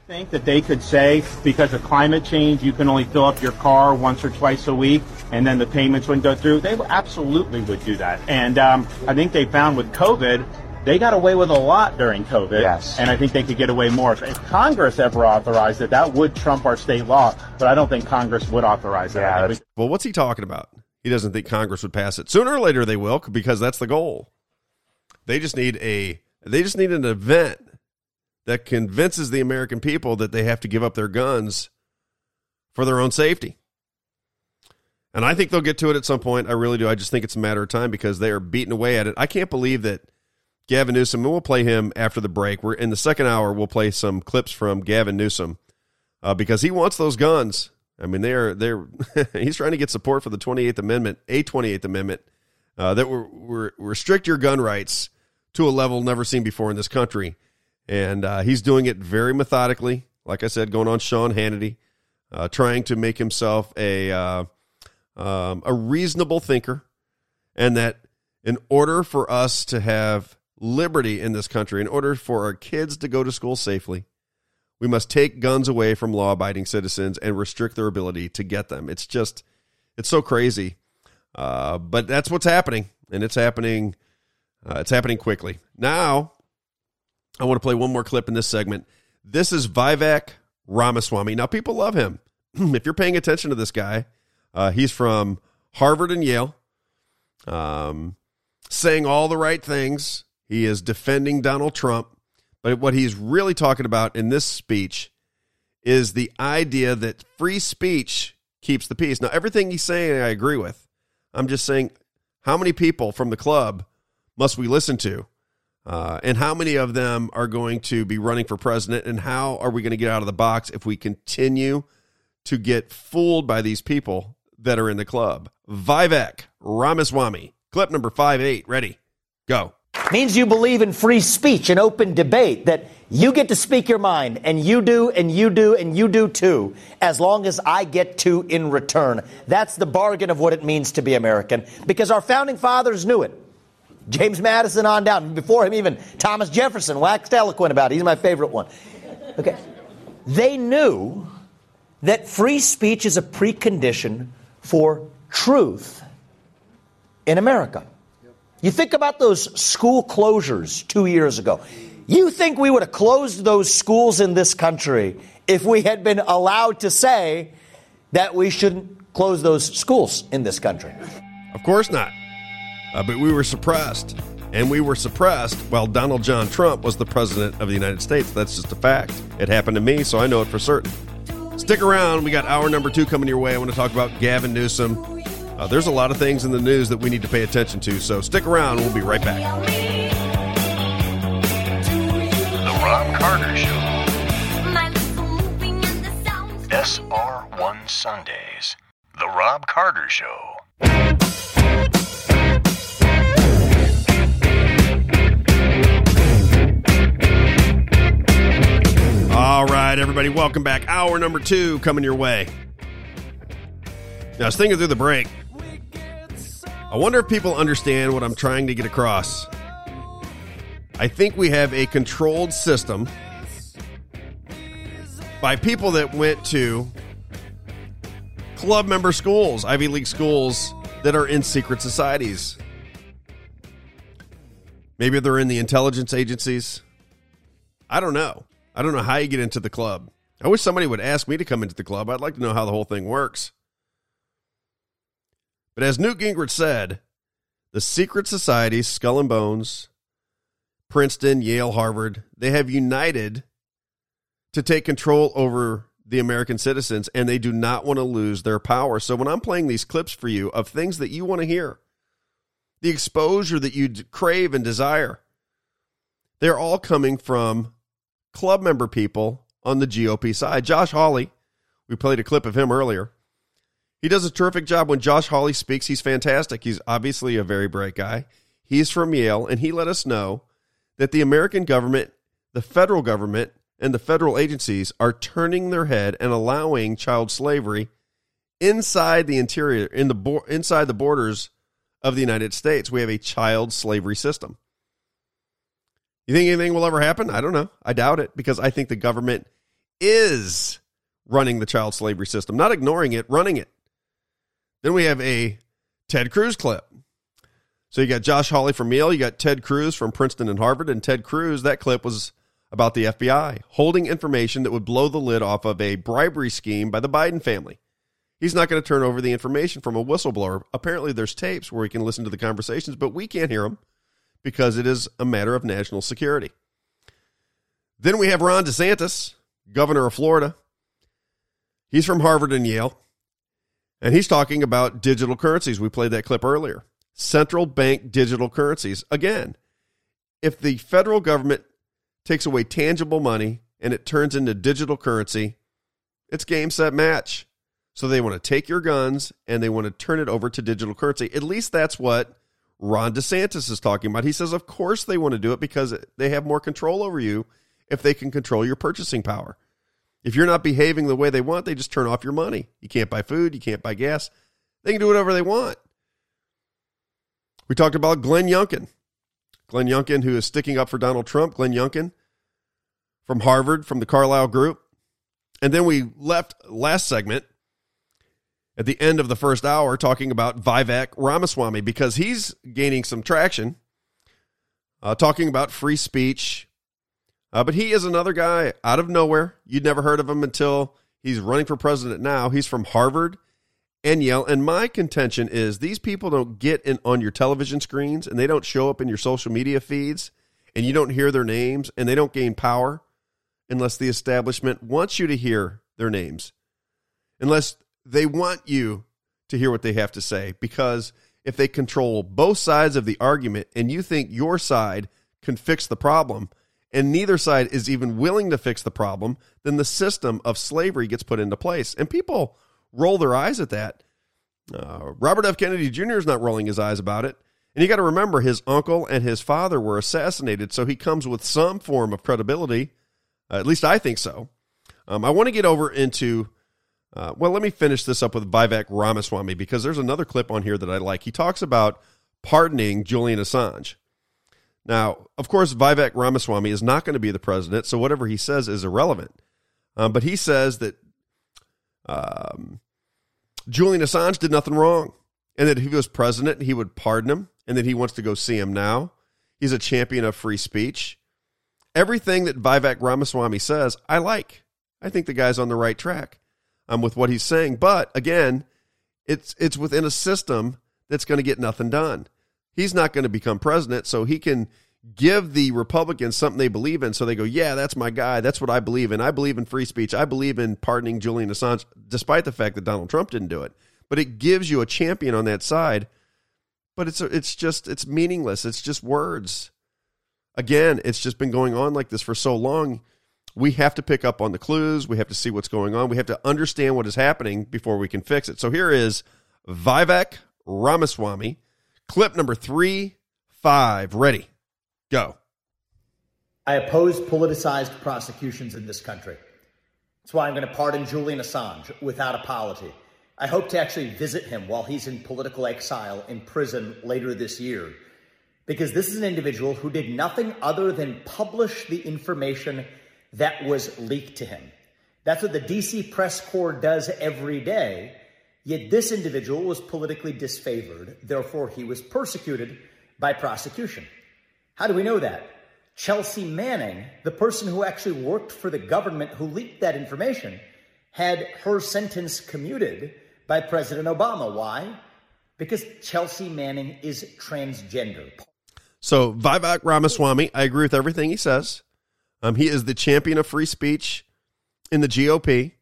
If you think that they could say because of climate change you can only fill up your car once or twice a week, and then the payments wouldn't go through, they absolutely would do that. And um, I think they found with COVID, they got away with a lot during COVID. Yes. And I think they could get away more. If Congress ever authorized it, that would trump our state law, but I don't think Congress would authorize it. I think we- Well, what's he talking about? He doesn't think Congress would pass it. Sooner or later they will because that's the goal. They just need a they just need an event that convinces the American people that they have to give up their guns for their own safety. And I think they'll get to it at some point. I really do. I just think it's a matter of time because they are beating away at it. I can't believe that Gavin Newsom, and we'll play him after the break. We're in the second hour, we'll play some clips from Gavin Newsom uh, because he wants those guns. I mean, they're they're he's trying to get support for the 28th Amendment, a 28th Amendment uh, that will restrict your gun rights to a level never seen before in this country, and uh, he's doing it very methodically. Like I said, going on Sean Hannity, uh, trying to make himself a uh, um, a reasonable thinker, and that in order for us to have liberty in this country, in order for our kids to go to school safely, we must take guns away from law abiding citizens and restrict their ability to get them. It's just, it's so crazy. Uh, but that's what's happening, and it's happening. Uh, it's happening quickly. Now, I want to play one more clip in this segment. This is Vivek Ramaswamy. Now, people love him. if you're paying attention to this guy, uh, he's from Harvard and Yale, um, saying all the right things. He is defending Donald Trump. But what he's really talking about in this speech is the idea that free speech keeps the peace. Now, everything he's saying, I agree with. I'm just saying, how many people from the club must we listen to? Uh, and how many of them are going to be running for president? And how are we going to get out of the box if we continue to get fooled by these people that are in the club? Vivek Ramaswamy, clip number five eight, ready, go. means you believe in free speech and open debate, that you get to speak your mind, and you do, and you do, and you do too, as long as I get to in return. That's the bargain of what it means to be American, because our founding fathers knew it. James Madison on down, before him, even Thomas Jefferson waxed eloquent about it. He's my favorite one. Okay. They knew that free speech is a precondition for truth in America. You think about those school closures two years ago. You think we would have closed those schools in this country if we had been allowed to say that we shouldn't close those schools in this country? Of course not. Uh, but we were suppressed. And we were suppressed while Donald John Trump was the president of the United States. That's just a fact. It happened to me, so I know it for certain. Stick around. We got hour number two coming your way. I want to talk about Gavin Newsom. Uh, there's a lot of things in the news that we need to pay attention to. So stick around. We'll be right back. The Robb Carter Show. SR1 Sundays. The Robb Carter Show. All right, everybody, welcome back. Hour number two coming your way. Now, I was thinking through the break. I wonder if people understand what I'm trying to get across. I think we have a controlled system by people that went to club member schools, Ivy League schools that are in secret societies. Maybe they're in the intelligence agencies. I don't know. I don't know how you get into the club. I wish somebody would ask me to come into the club. I'd like to know how the whole thing works. But as Newt Gingrich said, the secret societies, Skull and Bones, Princeton, Yale, Harvard, they have united to take control over the American citizens and they do not want to lose their power. So when I'm playing these clips for you of things that you want to hear, the exposure that you crave and desire, they're all coming from club member people on the GOP side. Josh Hawley, we played a clip of him earlier. He does a terrific job when Josh Hawley speaks. He's fantastic. He's obviously a very bright guy. He's from Yale, and he let us know that the American government, the federal government, and the federal agencies are turning their head and allowing child slavery inside the interior, in the bo- inside the borders of the United States. We have a child slavery system. You think anything will ever happen? I don't know. I doubt it because I think the government is running the child slavery system, not ignoring it, running it. Then we have a Ted Cruz clip. So you got Josh Hawley from Yale, you got Ted Cruz from Princeton and Harvard, and Ted Cruz, that clip was about the FBI holding information that would blow the lid off of a bribery scheme by the Biden family. He's not going to turn over the information from a whistleblower. Apparently, there's tapes where he can listen to the conversations, but we can't hear them because it is a matter of national security. Then we have Ron DeSantis, governor of Florida. He's from Harvard and Yale, and he's talking about digital currencies. We played that clip earlier. Central bank digital currencies. Again, if the federal government takes away tangible money and it turns into digital currency, it's game, set, match. So they want to take your guns and they want to turn it over to digital currency. At least that's what Ron DeSantis is talking about. He says, of course they want to do it because they have more control over you if they can control your purchasing power. If you're not behaving the way they want, they just turn off your money. You can't buy food, you can't buy gas. They can do whatever they want. We talked about Glenn Youngkin. Glenn Youngkin, who is sticking up for Donald Trump. Glenn Youngkin from Harvard, from the Carlyle Group. And then we left last segment at the end of the first hour talking about Vivek Ramaswamy because he's gaining some traction, uh, talking about free speech. Uh, but he is another guy out of nowhere. You'd never heard of him until he's running for president now. He's from Harvard and Yale. And my contention is these people don't get in on your television screens and they don't show up in your social media feeds and you don't hear their names and they don't gain power unless the establishment wants you to hear their names. Unless they want you to hear what they have to say because if they control both sides of the argument and you think your side can fix the problem and neither side is even willing to fix the problem, then the system of slavery gets put into place. And people roll their eyes at that. Uh, Robert F. Kennedy Jr. is not rolling his eyes about it. And you got to remember, his uncle and his father were assassinated, so he comes with some form of credibility. Uh, at least I think so. Um, I want to get over into uh, well, let me finish this up with Vivek Ramaswamy because there's another clip on here that I like. He talks about pardoning Julian Assange. Now, of course, Vivek Ramaswamy is not going to be the president, so whatever he says is irrelevant. Um, but he says that um, Julian Assange did nothing wrong, and that if he was president, he would pardon him, and that he wants to go see him now. He's a champion of free speech. Everything that Vivek Ramaswamy says, I like. I think the guy's on the right track um, with what he's saying. But again, it's it's within a system that's going to get nothing done. He's not going to become president, so he can give the Republicans something they believe in. So they go, yeah, that's my guy. That's what I believe in. I believe in free speech. I believe in pardoning Julian Assange, despite the fact that Donald Trump didn't do it. But it gives you a champion on that side. But it's it's just it's meaningless. It's just words. Again, it's just been going on like this for so long we have to pick up on the clues. We have to see what's going on. We have to understand what is happening before we can fix it. So here is Vivek Ramaswamy, clip number three, five. Ready, go. I oppose politicized prosecutions in this country. That's why I'm going to pardon Julian Assange without apology. I hope to actually visit him while he's in political exile in prison later this year. Because this is an individual who did nothing other than publish the information that was leaked to him. That's what the DC press corps does every day. Yet this individual was politically disfavored, therefore, he was persecuted by prosecution. How do we know that? Chelsea Manning, the person who actually worked for the government who leaked that information, had her sentence commuted by President Obama. Why? Because Chelsea Manning is transgender. So, Vivek Ramaswamy, I agree with everything he says. Um, he is the champion of free speech in the GOP,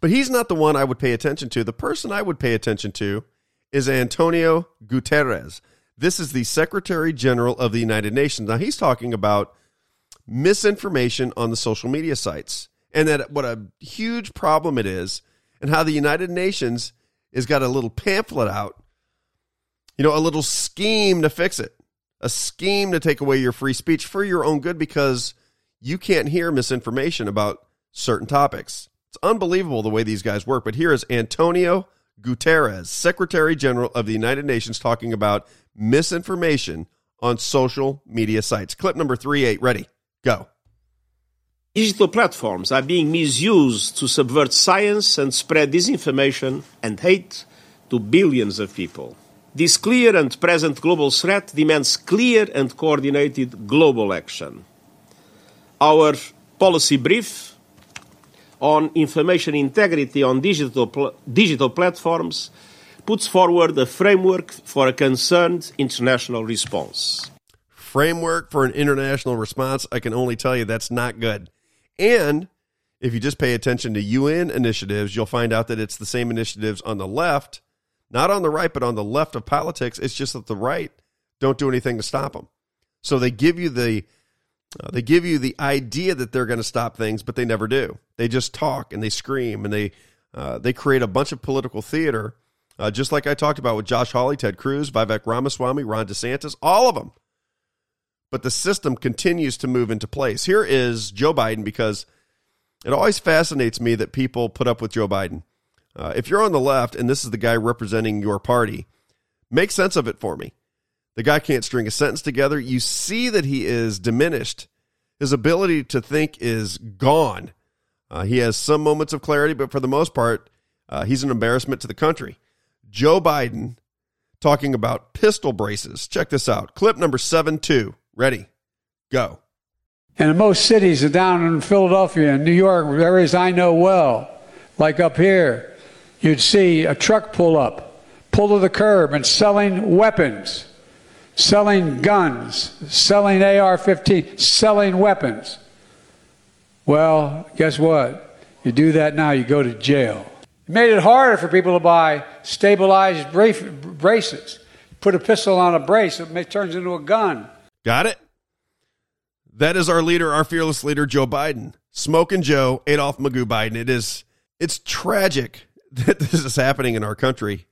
but he's not the one I would pay attention to. The person I would pay attention to is Antonio Guterres. This is the Secretary General of the United Nations. Now, he's talking about misinformation on the social media sites and that what a huge problem it is, and how the United Nations has got a little pamphlet out, you know, a little scheme to fix it, a scheme to take away your free speech for your own good because you can't hear misinformation about certain topics. It's unbelievable the way these guys work. But here is Antonio Guterres, Secretary General of the United Nations, talking about misinformation on social media sites. Clip number three eight. Ready? Go. Digital platforms are being misused to subvert science and spread disinformation and hate to billions of people. This clear and present global threat demands clear and coordinated global action. Our policy brief on information integrity on digital, pl- digital platforms puts forward a framework for a concerned international response. Framework for an international response. I can only tell you that's not good. And if you just pay attention to UN initiatives, you'll find out that it's the same initiatives on the left, not on the right, but on the left of politics. It's just that the right don't do anything to stop them. So they give you the uh, they give you the idea that they're going to stop things, but they never do. They just talk and they scream and they uh, they create a bunch of political theater, uh, just like I talked about with Josh Hawley, Ted Cruz, Vivek Ramaswamy, Ron DeSantis, all of them. But the system continues to move into place. Here is Joe Biden because it always fascinates me that people put up with Joe Biden. Uh, if you're on the left and this is the guy representing your party, make sense of it for me. The guy can't string a sentence together. You see that he is diminished. His ability to think is gone. Uh, he has some moments of clarity, but for the most part, uh, he's an embarrassment to the country. Joe Biden talking about pistol braces. Check this out. Clip number 7 2. Ready? Go. And in most cities, down in Philadelphia and New York, areas I know well, like up here, you'd see a truck pull up, pull to the curb, and selling weapons, selling guns, selling AR 15, selling weapons. Well, guess what? You do that now, you go to jail. It made it harder for people to buy stabilized braces. Put a pistol on a brace, it turns into a gun. Got it? That is our leader, our fearless leader, Joe Biden. Smoking Joe, Adolf Magoo Biden. It is it's tragic that this is happening in our country.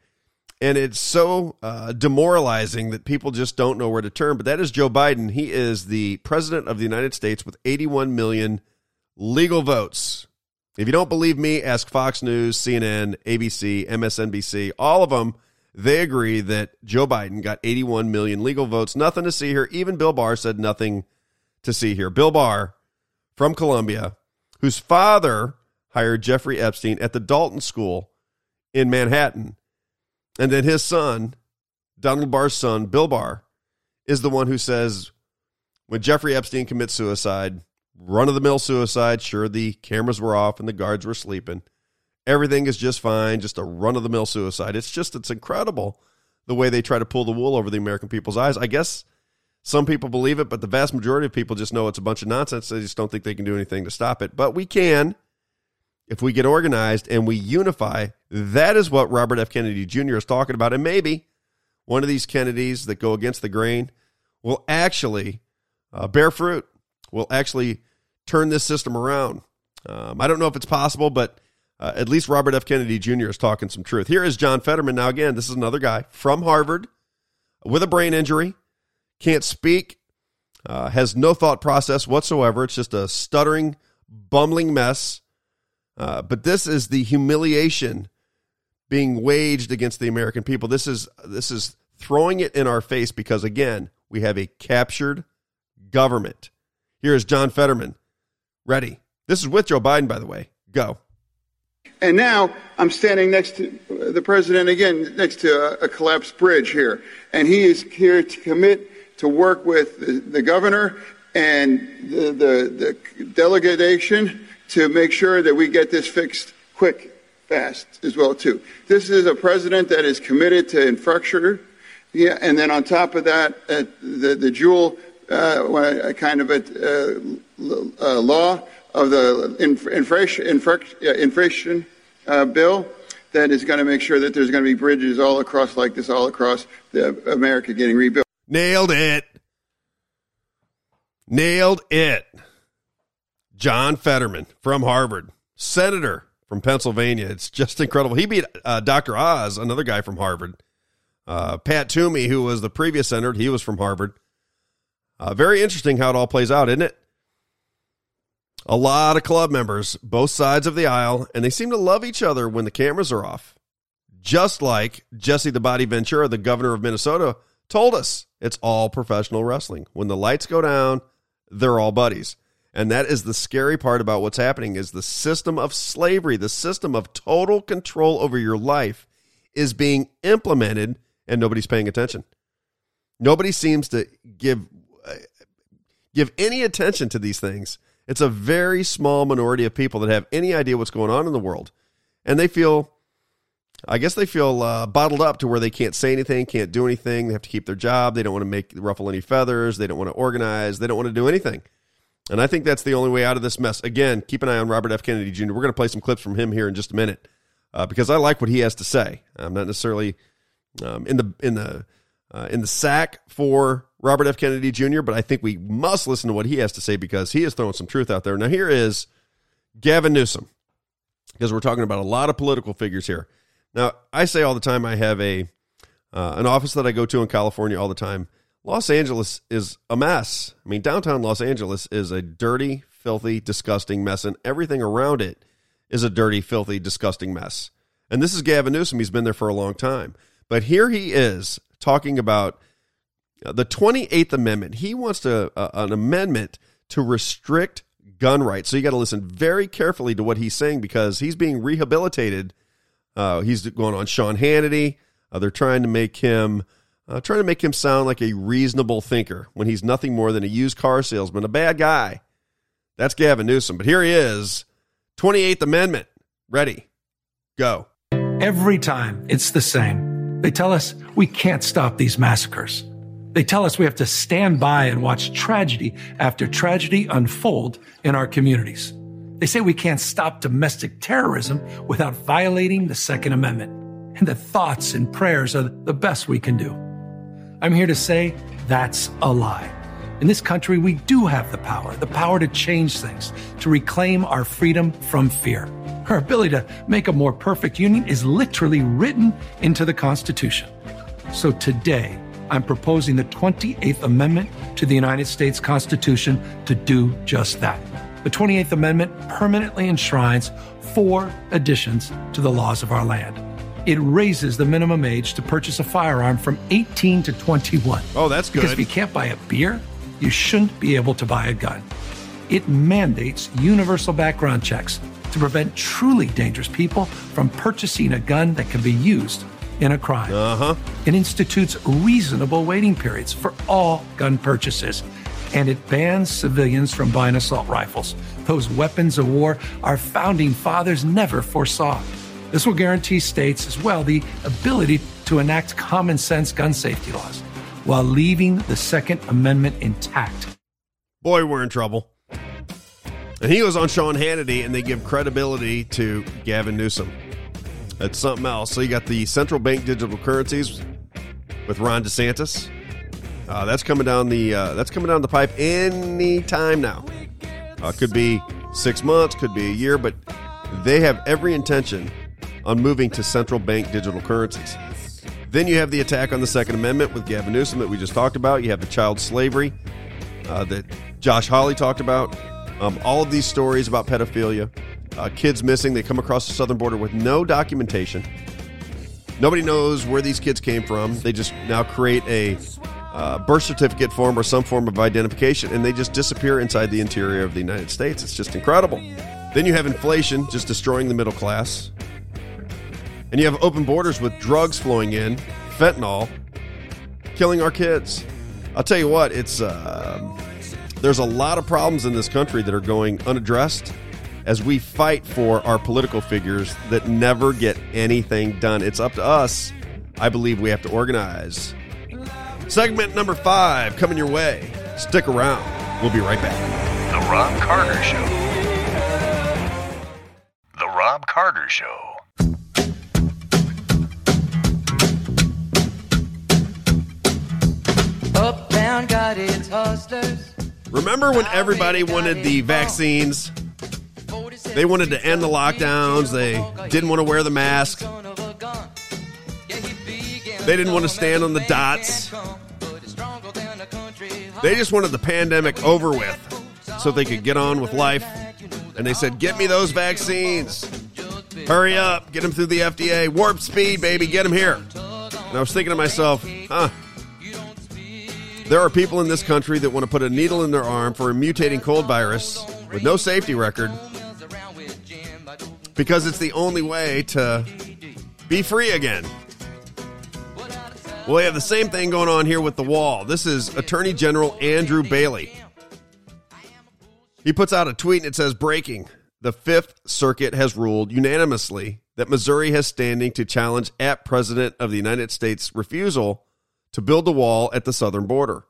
And it's so uh, demoralizing that people just don't know where to turn. But that is Joe Biden. He is the president of the United States with 81 million legal votes. If you don't believe me, ask Fox News, CNN, ABC, MSNBC, all of them. They agree that Joe Biden got 81 million legal votes. Nothing to see here. Even Bill Barr said nothing to see here. Bill Barr from Columbia, whose father hired Jeffrey Epstein at the Dalton School in Manhattan. And then his son, Donald Barr's son, Bill Barr, is the one who says when Jeffrey Epstein commits suicide, run of the mill suicide, sure, the cameras were off and the guards were sleeping. Everything is just fine, just a run of the mill suicide. It's just, it's incredible the way they try to pull the wool over the American people's eyes. I guess some people believe it, but the vast majority of people just know it's a bunch of nonsense. They just don't think they can do anything to stop it. But we can if we get organized and we unify. That is what Robert F. Kennedy Jr. is talking about. And maybe one of these Kennedys that go against the grain will actually uh, bear fruit, will actually turn this system around. Um, I don't know if it's possible, but uh, at least Robert F. Kennedy Jr. is talking some truth. Here is John Fetterman. Now, again, this is another guy from Harvard with a brain injury, can't speak, uh, has no thought process whatsoever. It's just a stuttering, bumbling mess. Uh, but this is the humiliation being waged against the American people. This is this is throwing it in our face because again, we have a captured government. Here is John Fetterman. Ready. This is with Joe Biden, by the way. Go. And now I'm standing next to the president again, next to a, a collapsed bridge here. And he is here to commit to work with the, the governor and the, the, the delegation to make sure that we get this fixed quick, fast as well too. This is a president that is committed to infrastructure, yeah, and then on top of that, uh, the the dual uh, kind of a uh, uh, law of the inflation inflation uh, bill that is going to make sure that there's going to be bridges all across like this all across the America getting rebuilt. Nailed it. Nailed it. John Fetterman from Harvard, senator from Pennsylvania. It's just incredible. He beat uh, Dr. Oz, another guy from Harvard. Uh, Pat Toomey, who was the previous senator, he was from Harvard. Uh, very interesting how it all plays out, isn't it? A lot of club members, both sides of the aisle, and they seem to love each other when the cameras are off. Just like Jesse the Body Ventura, the governor of Minnesota, told us it's all professional wrestling. When the lights go down, they're all buddies. And that is the scary part about what's happening is the system of slavery, the system of total control over your life is being implemented and nobody's paying attention. Nobody seems to give uh, give any attention to these things. It's a very small minority of people that have any idea what's going on in the world, and they feel, I guess they feel uh, bottled up to where they can't say anything, can't do anything. They have to keep their job. They don't want to make ruffle any feathers. They don't want to organize. They don't want to do anything. And I think that's the only way out of this mess. Again, keep an eye on Robert F. Kennedy Jr. We're going to play some clips from him here in just a minute uh, because I like what he has to say. I'm not necessarily um, in the in the uh, in the sack for Robert F. Kennedy Jr., but I think we must listen to what he has to say because he is throwing some truth out there. Now, here is Gavin Newsom because we're talking about a lot of political figures here. Now, I say all the time I have a uh, an office that I go to in California all the time. Los Angeles is a mess. I mean, downtown Los Angeles is a dirty, filthy, disgusting mess, and everything around it is a dirty, filthy, disgusting mess. And this is Gavin Newsom. He's been there for a long time. But here he is talking about uh, the 28th Amendment. He wants to, uh, an amendment to restrict gun rights. So you got to listen very carefully to what he's saying because he's being rehabilitated. Uh, he's going on Sean Hannity. Uh, they're trying to make him uh, trying to make him sound like a reasonable thinker when he's nothing more than a used car salesman, a bad guy. That's Gavin Newsom. But here he is, 28th Amendment, ready, go. Every time it's the same. They tell us we can't stop these massacres. They tell us we have to stand by and watch tragedy after tragedy unfold in our communities. They say we can't stop domestic terrorism without violating the Second Amendment, and that thoughts and prayers are the best we can do. I'm here to say that's a lie. In this country, we do have the power, the power to change things, to reclaim our freedom from fear. Our ability to make a more perfect union is literally written into the Constitution. So today, I'm proposing the 28th Amendment to the United States Constitution to do just that. The 28th Amendment permanently enshrines four additions to the laws of our land. It raises the minimum age to purchase a firearm from 18 to 21. Oh, that's good. Because if you can't buy a beer, you shouldn't be able to buy a gun. It mandates universal background checks to prevent truly dangerous people from purchasing a gun that can be used in a crime. Uh-huh. It institutes reasonable waiting periods for all gun purchases. And it bans civilians from buying assault rifles, those weapons of war our founding fathers never foresaw. This will guarantee states as well the ability to enact common sense gun safety laws while leaving the Second Amendment intact. Boy, we're in trouble. And he goes on Sean Hannity, and they give credibility to Gavin Newsom. That's something else. So you got the central bank digital currencies with Ron DeSantis. Uh, that's coming down the uh, that's coming down the pipe any time now. Uh, could be six months, could be a year, but they have every intention on moving to central bank digital currencies. Then you have the attack on the Second Amendment with Gavin Newsom that we just talked about. You have the child slavery uh, that Josh Hawley talked about. Um, all of these stories about pedophilia, uh, kids missing, they come across the southern border with no documentation. Nobody knows where these kids came from. They just now create a uh, birth certificate form or some form of identification, and they just disappear inside the interior of the United States. It's just incredible. Then you have inflation just destroying the middle class. And you have open borders with drugs flowing in, fentanyl, killing our kids. I'll tell you what, it's uh, there's a lot of problems in this country that are going unaddressed as we fight for our political figures that never get anything done. It's up to us. I believe we have to organize. Segment number five coming your way. Stick around. We'll be right back. The Robb Carter Show. The Robb Carter Show. Got its hustlers. Remember when everybody wanted the vaccines? They wanted to end the lockdowns. They didn't want to wear the mask. They didn't want to stand on the dots. They just wanted the pandemic over with so they could get on with life. And they said, Get me those vaccines. Hurry up. Get them through the FDA. Warp speed, baby. Get them here. And I was thinking to myself, huh. There are people in this country that want to put a needle in their arm for a mutating cold virus with no safety record because it's the only way to be free again. Well, we have the same thing going on here with the wall. This is Attorney General Andrew Bailey. He puts out a tweet and it says Breaking. The Fifth Circuit has ruled unanimously that Missouri has standing to challenge at President of the United States' refusal to build the wall at the southern border.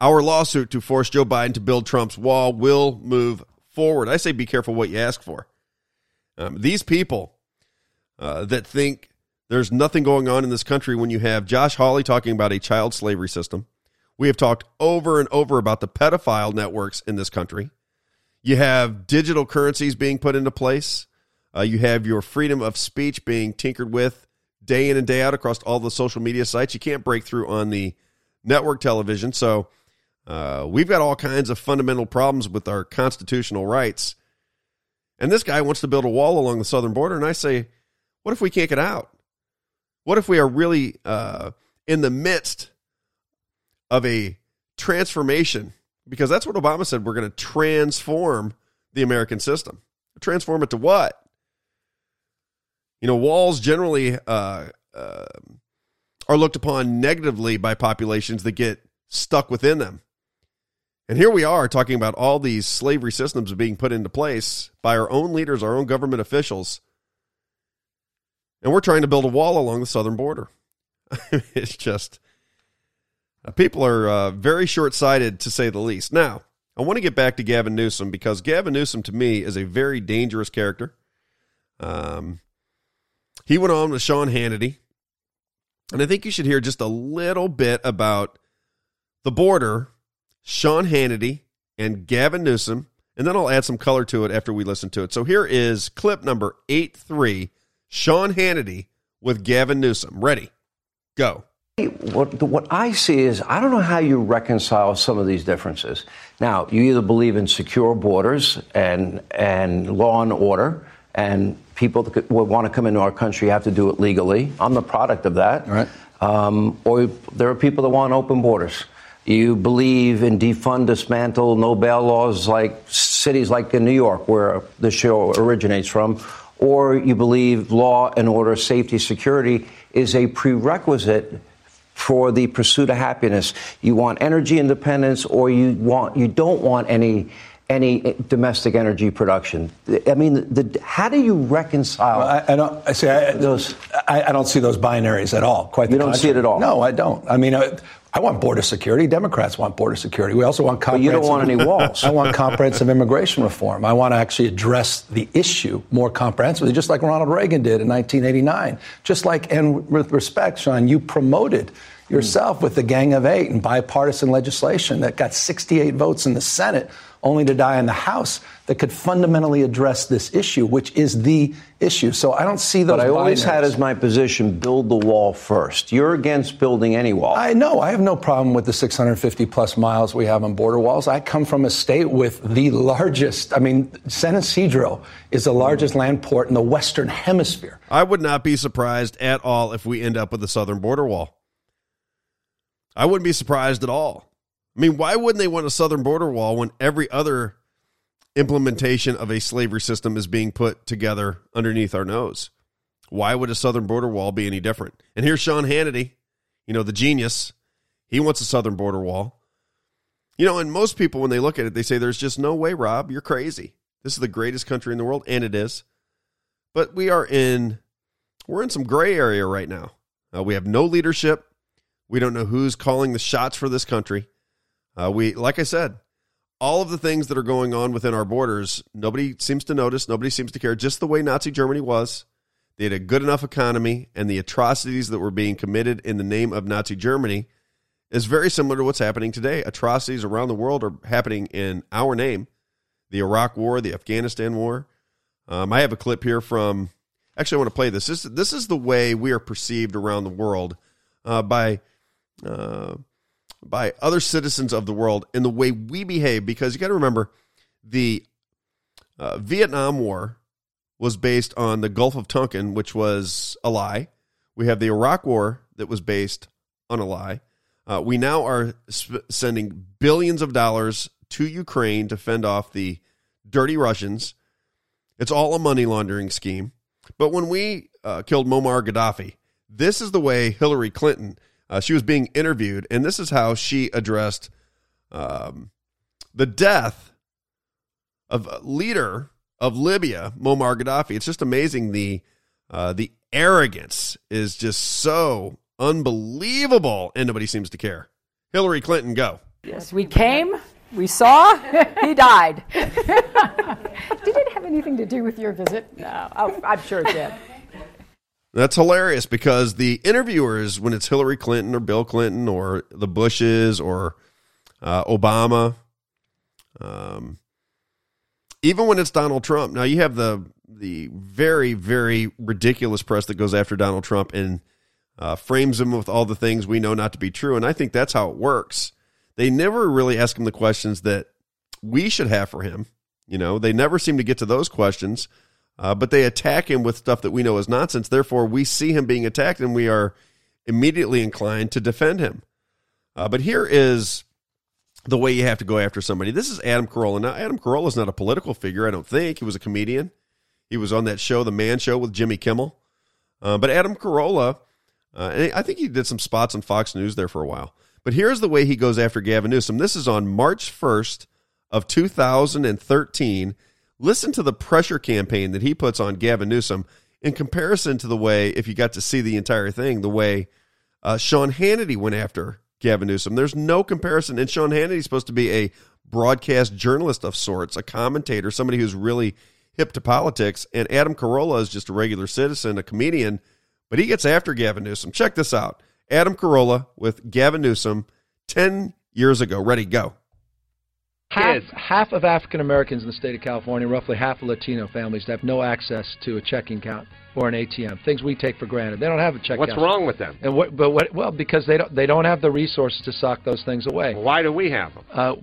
Our lawsuit to force Joe Biden to build Trump's wall will move forward. I say be careful what you ask for. Um, these people uh, that think there's nothing going on in this country when you have Josh Hawley talking about a child slavery system. We have talked over and over about the pedophile networks in this country. You have digital currencies being put into place. Uh, you have your freedom of speech being tinkered with day in and day out across all the social media sites. You can't break through on the network television. So uh, we've got all kinds of fundamental problems with our constitutional rights. And this guy wants to build a wall along the southern border. And I say, what if we can't get out? What if we are really uh, in the midst of a transformation? Because that's what Obama said. We're going to transform the American system. Transform it to what? You know, walls generally uh, uh, are looked upon negatively by populations that get stuck within them. And here we are talking about all these slavery systems being put into place by our own leaders, our own government officials. And we're trying to build a wall along the southern border. it's just, uh, people are uh, very short sighted to say the least. Now, I want to get back to Gavin Newsom because Gavin Newsom to me is a very dangerous character. Um, he went on with Sean Hannity. And I think you should hear just a little bit about the border, Sean Hannity, and Gavin Newsom. And then I'll add some color to it after we listen to it. So here is clip number 8 3 Sean Hannity with Gavin Newsom. Ready? Go. What, what I see is I don't know how you reconcile some of these differences. Now, you either believe in secure borders and, and law and order, and people that want to come into our country have to do it legally. I'm the product of that. Right. Um, or there are people that want open borders. You believe in defund, dismantle, no bail laws like cities like in New York, where the show originates from, or you believe law and order, safety, security is a prerequisite for the pursuit of happiness. You want energy independence, or you want you don't want any any domestic energy production. I mean, the, how do you reconcile? Well, I, I, don't. I see. I, those. I, I, don't see those binaries at all. Quite. you don't contrary. see it at all. No, I don't. I mean. I, I want border security. Democrats want border security. We also want comprehensive. But you don't want any walls. I want comprehensive immigration reform. I want to actually address the issue more comprehensively, just like Ronald Reagan did in 1989. Just like, and with respect, Sean, you promoted yourself with the Gang of Eight and bipartisan legislation that got 68 votes in the Senate, only to die in the House, that could fundamentally address this issue, which is the issue. So I don't see those. But I always had as my position build the wall first. You're against building any wall. I know. I have no problem with the 650 plus miles we have on border walls. I come from a state with the largest, I mean, San Ysidro is the largest land port in the Western Hemisphere. I would not be surprised at all if we end up with a southern border wall. I wouldn't be surprised at all. I mean, why wouldn't they want a southern border wall when every other implementation of a slavery system is being put together underneath our nose? Why would a southern border wall be any different? And here's Sean Hannity, you know, the genius. He wants a southern border wall. You know, and most people, when they look at it, they say, There's just no way, Robb. You're crazy. This is the greatest country in the world, and it is. But we are in we're in some gray area right now. Uh, we have no leadership. We don't know who's calling the shots for this country. Uh, we, like I said, all of the things that are going on within our borders, nobody seems to notice. Nobody seems to care. Just the way Nazi Germany was. They had a good enough economy, and the atrocities that were being committed in the name of Nazi Germany is very similar to what's happening today. Atrocities around the world are happening in our name. The Iraq War, the Afghanistan War. Um, I have a clip here from. Actually, I want to play this. This, this is the way we are perceived around the world uh, by uh, by other citizens of the world in the way we behave. Because you got to remember, the uh, Vietnam War was based on the Gulf of Tonkin, which was a lie. We have the Iraq War that was based on a lie. Uh, we now are sp- sending billions of dollars to Ukraine to fend off the dirty Russians. It's all a money laundering scheme. But when we uh, killed Muammar Gaddafi, this is the way Hillary Clinton Uh, she was being interviewed, and this is how she addressed um, the death of a leader of Libya, Muammar Gaddafi. It's just amazing the uh, the arrogance is just so unbelievable, and nobody seems to care. Hillary Clinton, go. Yes, we came, we saw, he died. did it have anything to do with your visit? No, oh, I'm sure it did. That's hilarious because the interviewers, when it's Hillary Clinton or Bill Clinton or the Bushes or uh, Obama, um, even when it's Donald Trump. Now you have the the very very ridiculous press that goes after Donald Trump and uh, frames him with all the things we know not to be true, and I think that's how it works. They never really ask him the questions that we should have for him. You know, they never seem to get to those questions, uh, but they attack him with stuff that we know is nonsense. Therefore, we see him being attacked, and we are immediately inclined to defend him. Uh, but here is the way you have to go after somebody. This is Adam Carolla. Now, Adam Carolla is not a political figure, I don't think. He was a comedian. He was on that show, The Man Show, with Jimmy Kimmel. Uh, but Adam Carolla, uh, I think he did some spots on Fox News there for a while. But here's the way he goes after Gavin Newsom. This is on March 1st of 2013. Listen to the pressure campaign that he puts on Gavin Newsom in comparison to the way, if you got to see the entire thing, the way uh, Sean Hannity went after Gavin Newsom. There's no comparison. And Sean Hannity is supposed to be a broadcast journalist of sorts, a commentator, somebody who's really hip to politics. And Adam Carolla is just a regular citizen, a comedian, but he gets after Gavin Newsom. Check this out Adam Carolla with Gavin Newsom 10 years ago. Ready, go. Half, half of African Americans in the state of California, roughly half of Latino families, have no access to a checking account or an ATM. Things we take for granted. They don't have a check. Account. What's account. wrong with them? And what, but what? Well, because they don't they don't have the resources to sock those things away. Why do we have them? Uh,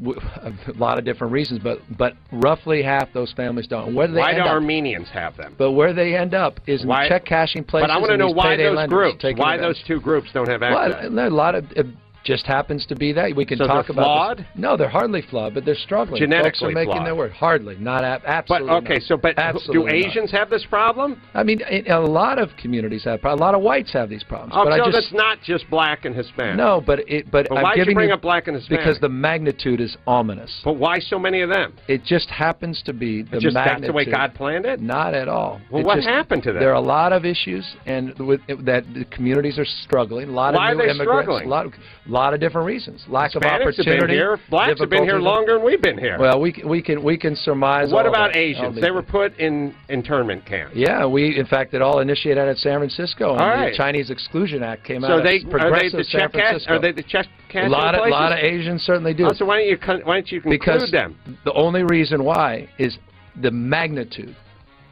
a lot of different reasons, but but roughly half those families don't. And Where do they Why do up? Armenians have them? But where they end up is in Why- check cashing places. But I want to know why those groups, why those two groups don't have access. Well, a lot of it just happens to be that we can So talk about. flawed? This. No, they're hardly flawed, but they're struggling. Folks Genetically are making flawed. their word. Hardly, not ab- But absolutely. okay, not. so but do Absolutely not. Asians have this problem? I mean, a lot of communities have. A lot of whites have these problems. Oh, but so I just that's not just black and Hispanic. no, but it. But, But I'm why'd you giving bring up black and Hispanic? Because the magnitude is ominous. But why so many of them? It just happens to be the just that's the way God planned it. Not at all. Well, It what just- happened to them? There are a lot of issues, and with that the communities are struggling. A lot Why of new are they immigrants. struggling? A lot, of, lot of different reasons. Lack of Hispanics have opportunity. been here. Blacks have been here longer than we've been here. Well, we can- we can we can surmise. what all about that. Asians? All They were put in internment camps. Yeah, we in fact it all initiated out of San Francisco. And All right. The Chinese Exclusion Act came So out they are they the San check cash? Francisco. Are they the check a lot of places? lot of Asians certainly do. Oh, so why don't you con- why don't you conclude because them? the only reason why is the magnitude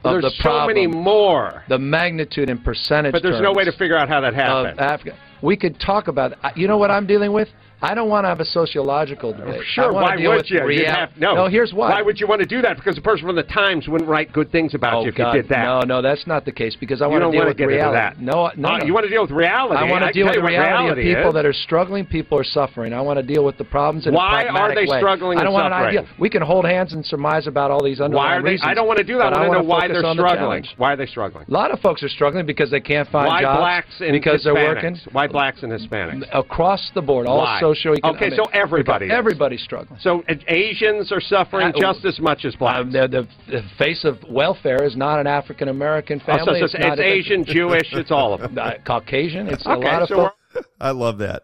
of There's the so problem. many more. The magnitude in percentage. But there's no way to figure out how that of happened. Africa. We could talk about. You know what I'm dealing with? I don't want to have a sociological debate. Sure, why would you? Real- have, no. no, here's why. Why would you want to do that? Because the person from the Times wouldn't write good things about Oh, you if God, you did that. No, no, that's not the case because I want to deal with reality. No, no, Uh, no. you want to deal with reality. I want to deal with the reality of people is. that are struggling. People are suffering. I want to deal with the problems in Why a are they way. struggling I don't want an idea. We can hold hands and surmise about all these Why underlying are they? reasons. I don't want to do that. I want to know why they're the struggling. Why are they struggling? A lot of folks are struggling because they can't find Why jobs. blacks and because Hispanics? they're working Why blacks and Hispanics? across the board, all Why? Socioeconomic. Okay, so everybody is. everybody's struggling. So uh, Asians are suffering Uh, just as much as blacks. Um, the, the, the face of welfare is not an African American Oh, so family. it's- it's Asian, Jewish, it's all of them. Uh, Caucasian. It's a lot of so folks. I love that.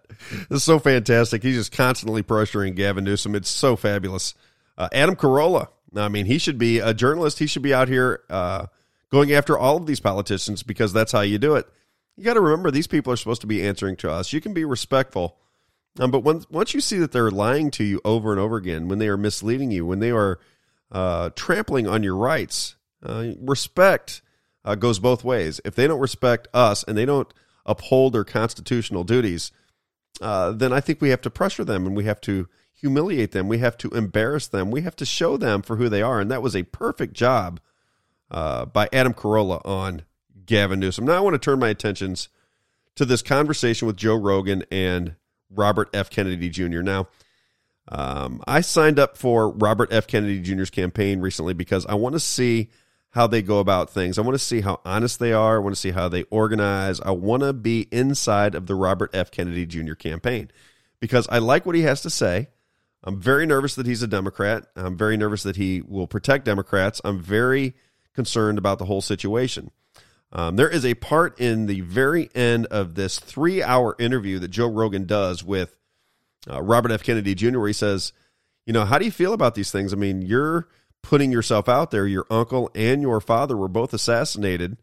This is so fantastic. He's just constantly pressuring Gavin Newsom. It's so fabulous. Uh, Adam Carolla. I mean, he should be a journalist. He should be out here uh, going after all of these politicians because that's how you do it. You got to remember these people are supposed to be answering to us. You can be respectful, um, but when, once you see that they're lying to you over and over again, when they are misleading you, when they are uh, trampling on your rights, uh, respect uh, goes both ways. If they don't respect us and they don't uphold their constitutional duties, uh, then I think we have to pressure them and we have to humiliate them. We have to embarrass them. We have to show them for who they are. And that was a perfect job uh, by Adam Carolla on Gavin Newsom. Now I want to turn my attentions to this conversation with Joe Rogan and Robert F. Kennedy Jr. Now, um, I signed up for Robert F. Kennedy Jr.'s campaign recently because I want to see how they go about things. I want to see how honest they are. I want to see how they organize. I want to be inside of the Robert F. Kennedy Jr. campaign because I like what he has to say. I'm very nervous that he's a Democrat. I'm very nervous that he will protect Democrats. I'm very concerned about the whole situation. Um, there is a part in the very end of this three hour interview that Joe Rogan does with uh, Robert F. Kennedy Jr., where he says, You know, how do you feel about these things? I mean, you're putting yourself out there. Your uncle and your father were both assassinated.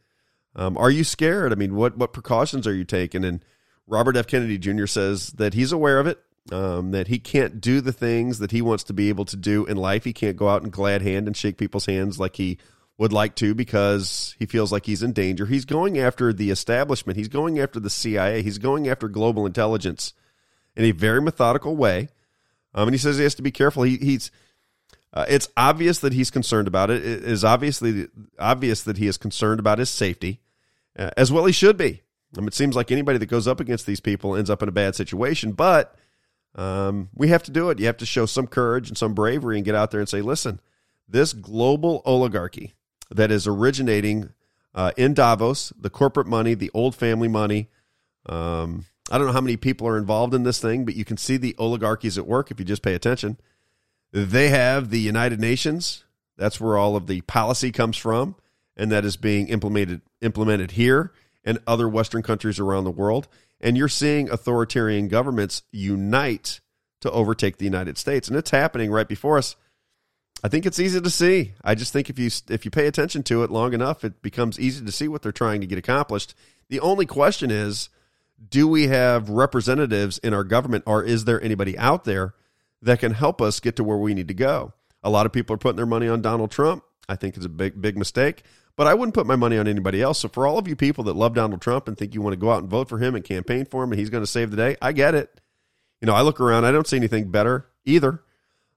Um, are you scared? I mean, what, what precautions are you taking? And Robert F. Kennedy Jr. says that he's aware of it, um, that he can't do the things that he wants to be able to do in life. He can't go out and glad hand and shake people's hands like he would like to because he feels like he's in danger. He's going after the establishment. He's going after the CIA. He's going after global intelligence in a very methodical way. Um, and he says he has to be careful. He, he's uh, it's obvious that he's concerned about it. It is obviously obvious that he is concerned about his safety, uh, as well he should be. It seems like anybody that goes up against these people ends up in a bad situation, but um, we have to do it. You have to show some courage and some bravery and get out there and say, listen, this global oligarchy that is originating uh, in Davos, the corporate money, the old family money. Um, I don't know how many people are involved in this thing, but you can see the oligarchies at work if you just pay attention. They have the United Nations. That's where all of the policy comes from, and that is being implemented implemented here and other Western countries around the world. And you're seeing authoritarian governments unite to overtake the United States, and it's happening right before us. I think it's easy to see. I just think if you if you pay attention to it long enough, it becomes easy to see what they're trying to get accomplished. The only question is, do we have representatives in our government, or is there anybody out there that can help us get to where we need to go. A lot of people are putting their money on Donald Trump. I think it's a big, big mistake, but I wouldn't put my money on anybody else. So for all of you people that love Donald Trump and think you want to go out and vote for him and campaign for him and he's going to save the day, I get it. You know, I look around, I don't see anything better either.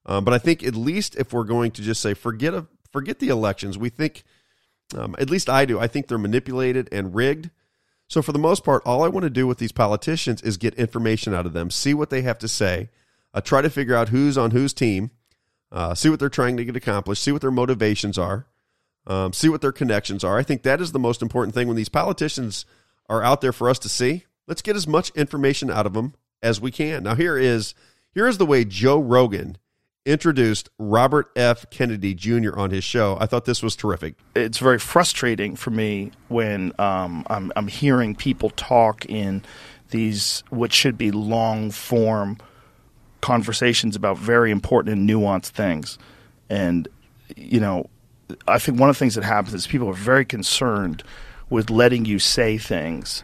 Um, but I think at least if we're going to just say forget a, forget the elections, we think, um, at least I do, I think they're manipulated and rigged. So for the most part, all I want to do with these politicians is get information out of them, see what they have to say, uh, try to figure out who's on whose team, uh, see what they're trying to get accomplished, see what their motivations are, um, see what their connections are. I think that is the most important thing when these politicians are out there for us to see. Let's get as much information out of them as we can. Now here is here is the way Joe Rogan introduced Robert F. Kennedy Jr. on his show. I thought this was terrific. It's very frustrating for me when um, I'm, I'm hearing people talk in these what should be long form conversations about very important and nuanced things. And, you know, I think one of the things that happens is people are very concerned with letting you say things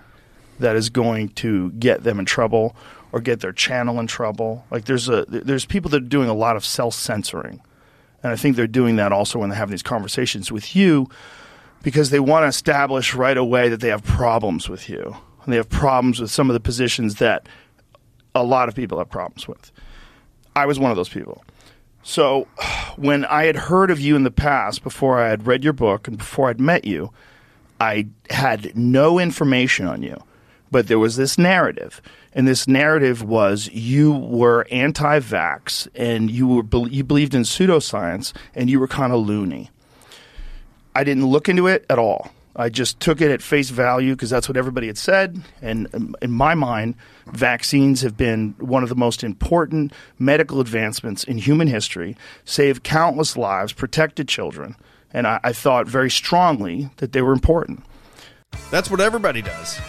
that is going to get them in trouble or get their channel in trouble. Like there's a there's people that are doing a lot of self censoring, and I think they're doing that also when they're having these conversations with you, because they want to establish right away that they have problems with you, and they have problems with some of the positions that a lot of people have problems with. I was one of those people. So when I had heard of you in the past, before I had read your book and before I'd met you, I had no information on you. But there was this narrative. And this narrative was you were anti vax and you, were, you believed in pseudoscience and you were kind of loony. I didn't look into it at all. I just took it at face value because that's what everybody had said. And um, in my mind, vaccines have been one of the most important medical advancements in human history, saved countless lives, protected children. And I, I thought very strongly that they were important. That's what everybody does.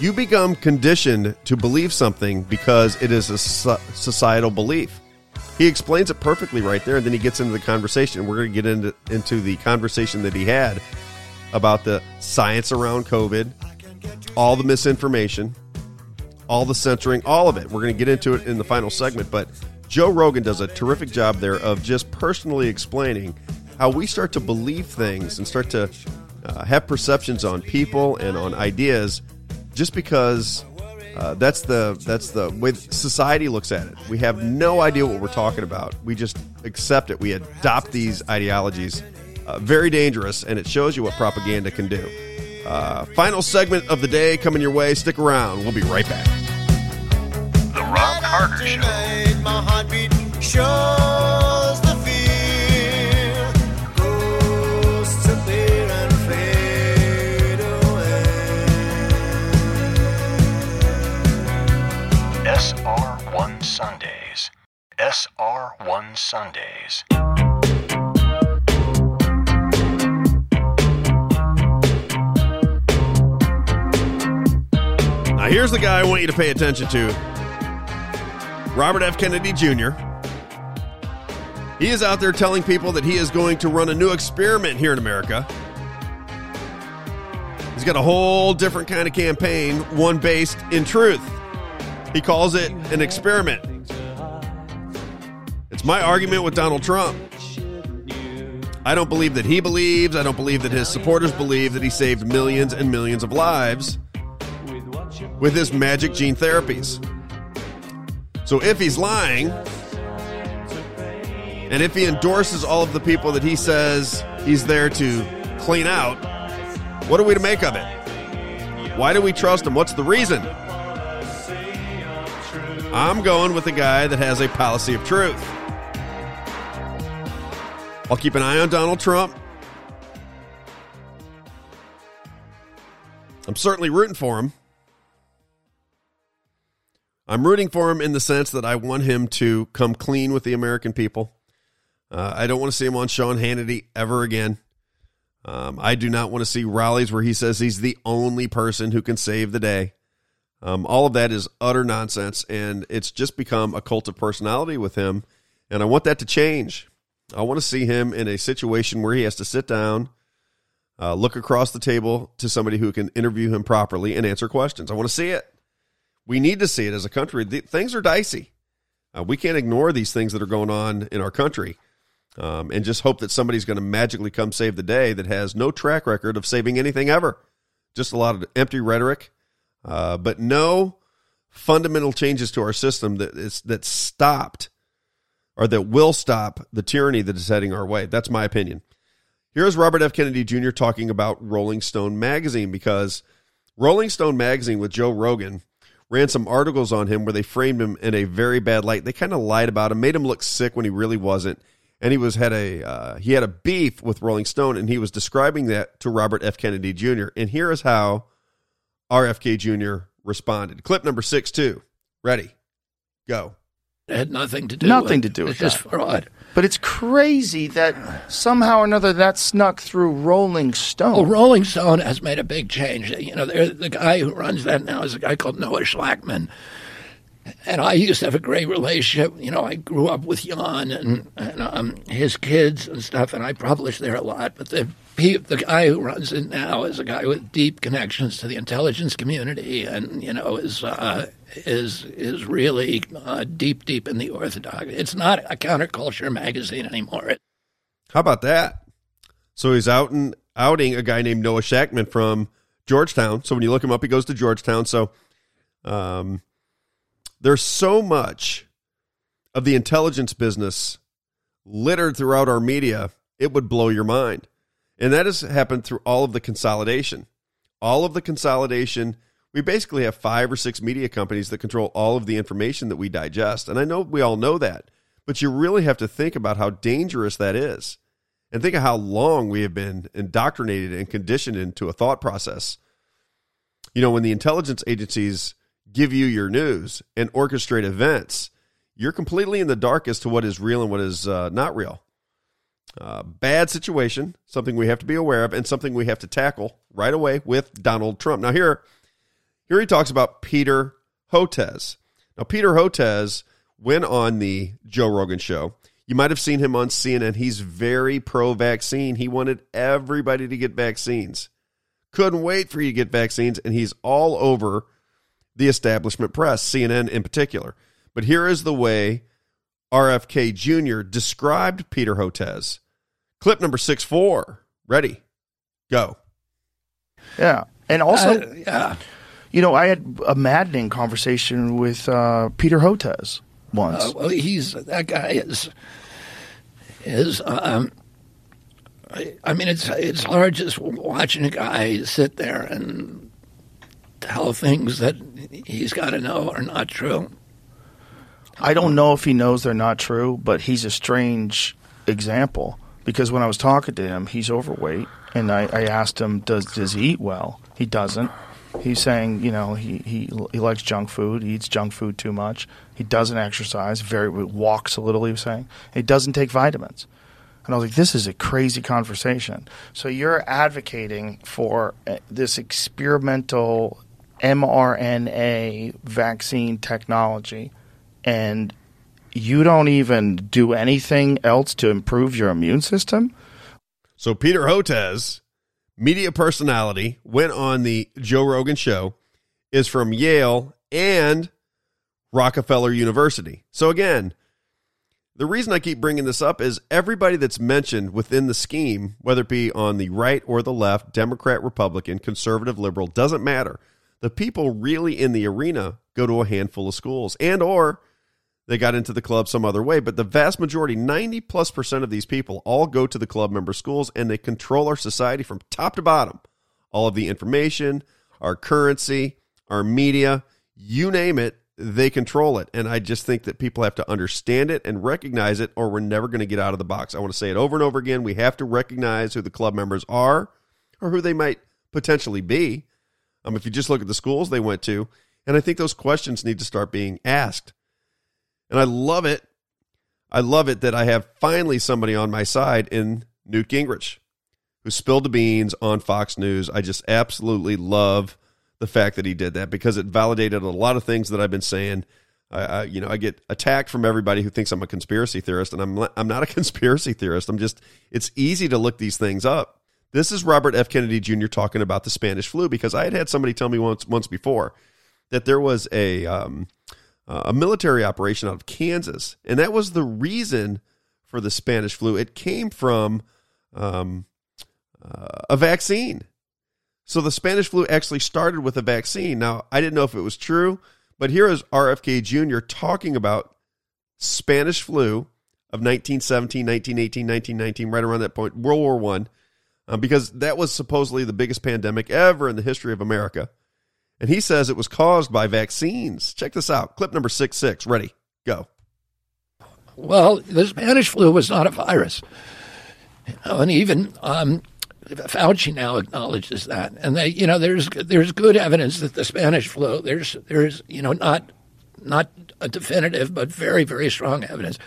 You become conditioned to believe something because it is a societal belief. He explains it perfectly right there, and then he gets into the conversation. We're going to get into, into the conversation that he had about the science around COVID, all the misinformation, all the censoring, all of it. We're going to get into it in the final segment, but Joe Rogan does a terrific job there of just personally explaining how we start to believe things and start to uh, have perceptions on people and on ideas just because uh, that's the that's the way society looks at it. We have no idea what we're talking about. We just accept it. We adopt these ideologies uh, very dangerous, and it shows you what propaganda can do. Uh, final segment of the day coming your way. Stick around. We'll be right back. The Robb Carter Show. R1 Sundays. Now, here's the guy I want you to pay attention to Robert F. Kennedy Jr. He is out there telling people that he is going to run a new experiment here in America. He's got a whole different kind of campaign, one based in truth. He calls it an experiment. My argument with Donald Trump. I don't believe that he believes, I don't believe that his supporters believe that he saved millions and millions of lives with his magic gene therapies. So if he's lying, and if he endorses all of the people that he says he's there to clean out, what are we to make of it? Why do we trust him? What's the reason? I'm going with the guy that has a policy of truth. I'll keep an eye on Donald Trump. I'm certainly rooting for him. I'm rooting for him in the sense that I want him to come clean with the American people. Uh, I don't want to see him on Sean Hannity ever again. Um, I do not want to see rallies where he says he's the only person who can save the day. Um, all of that is utter nonsense, and it's just become a cult of personality with him. And I want that to change. I want to see him in a situation where he has to sit down, uh, look across the table to somebody who can interview him properly and answer questions. I want to see it. We need to see it as a country. The, things are dicey. Uh, we can't ignore these things that are going on in our country um, and just hope that somebody's going to magically come save the day that has no track record of saving anything ever. Just a lot of empty rhetoric, uh, but no fundamental changes to our system that is that stopped or that will stop the tyranny that is heading our way. That's my opinion. Here's Robert F. Kennedy Jr. talking about Rolling Stone magazine because Rolling Stone magazine with Joe Rogan ran some articles on him where they framed him in a very bad light. They kind of lied about him, made him look sick when he really wasn't, and he was had a uh, he had a beef with Rolling Stone, and he was describing that to Robert F. Kennedy Jr. And here is how RFK Jr. responded. Clip number six two. Ready? Go. It had nothing to do Nothing with to do with this that. fraud. But it's crazy that somehow or another that snuck through Rolling Stone. Oh, Rolling Stone has made a big change. You know, the guy who runs that now is a guy called Noah Shachtman. And I used to have a great relationship. You know, I grew up with Jann and, and um, his kids and stuff, and I published there a lot. But the the guy who runs it now is a guy with deep connections to the intelligence community, and you know is uh, is is really uh, deep deep in the orthodox. It's not a counterculture magazine anymore. It, How about that? So he's out and outing a guy named Noah Shachtman from Georgetown. So when you look him up, he goes to Georgetown. So um, there's so much of the intelligence business littered throughout our media, it would blow your mind. And that has happened through all of the consolidation. All of the consolidation. We basically have five or six media companies that control all of the information that we digest. And I know we all know that, but you really have to think about how dangerous that is. And think of how long we have been indoctrinated and conditioned into a thought process. You know, when the intelligence agencies give you your news and orchestrate events, you're completely in the dark as to what is real and what is uh, not real. Uh, bad situation, something we have to be aware of, and something we have to tackle right away with Donald Trump. Now, here, here he talks about Peter Hotez. Now, Peter Hotez went on the Joe Rogan show. You might have seen him on CNN. He's very pro vaccine. He wanted everybody to get vaccines. Couldn't wait for you to get vaccines, and he's all over the establishment press, CNN in particular. But here is the way RFK Jr. described Peter Hotez. Clip number six four. Ready? Go. Yeah. And also, Uh, yeah. You know, I had a maddening conversation with uh, Peter Hotez once. Uh, well, he's that guy is is um. I, I mean, it's it's hard just watching a guy sit there and tell things that he's got to know are not true. I don't know if he knows they're not true, but he's a strange example because when I was talking to him, he's overweight, and I, I asked him, "Does does he eat well?" He doesn't. He's saying, you know, he, he he likes junk food. He eats junk food too much. He doesn't exercise. Very walks a little. He was saying he doesn't take vitamins. And I was like, this is a crazy conversation. So you're advocating for uh, this experimental mRNA vaccine technology, and you don't even do anything else to improve your immune system? So Peter Hotez, media personality, went on the Joe Rogan show, is from Yale and Rockefeller University. So again, the reason I keep bringing this up is everybody that's mentioned within the scheme, whether it be on the right or the left, Democrat, Republican, conservative, liberal, doesn't matter. The people really in the arena go to a handful of schools and or they got into the club some other way, but the vast majority, 90 plus percent of these people all go to the club member schools and they control our society from top to bottom. All of the information, our currency, our media, you name it, they control it. And I just think that people have to understand it and recognize it, or we're never going to get out of the box. I want to say it over and over again. We have to recognize who the club members are or who they might potentially be. Um, if you just look at the schools they went to, and I think those questions need to start being asked. And I love it. I love it that I have finally somebody on my side in Newt Gingrich who spilled the beans on Fox News. I just absolutely love the fact that he did that because it validated a lot of things that I've been saying. I, I, you know, I get attacked from everybody who thinks I'm a conspiracy theorist, and I'm I'm not a conspiracy theorist. I'm just it's easy to look these things up. This is Robert F. Kennedy Jr. talking about the Spanish flu because I had had somebody tell me once once before that there was a um, a military operation out of Kansas, and that was the reason for the Spanish flu. It came from um, uh, a vaccine. So the Spanish flu actually started with a vaccine. Now, I didn't know if it was true, but here is RFK Jr. talking about Spanish flu of 1917, 1918, 1919, right around that point, World War One, um, because that was supposedly the biggest pandemic ever in the history of America. And he says it was caused by vaccines. Check this out. Clip number six six. Ready? Go. Well, the Spanish flu was not a virus. And even um, Fauci now acknowledges that, and they, you know, there's there's good evidence that the Spanish flu there's there's you know not not a definitive but very very strong evidence.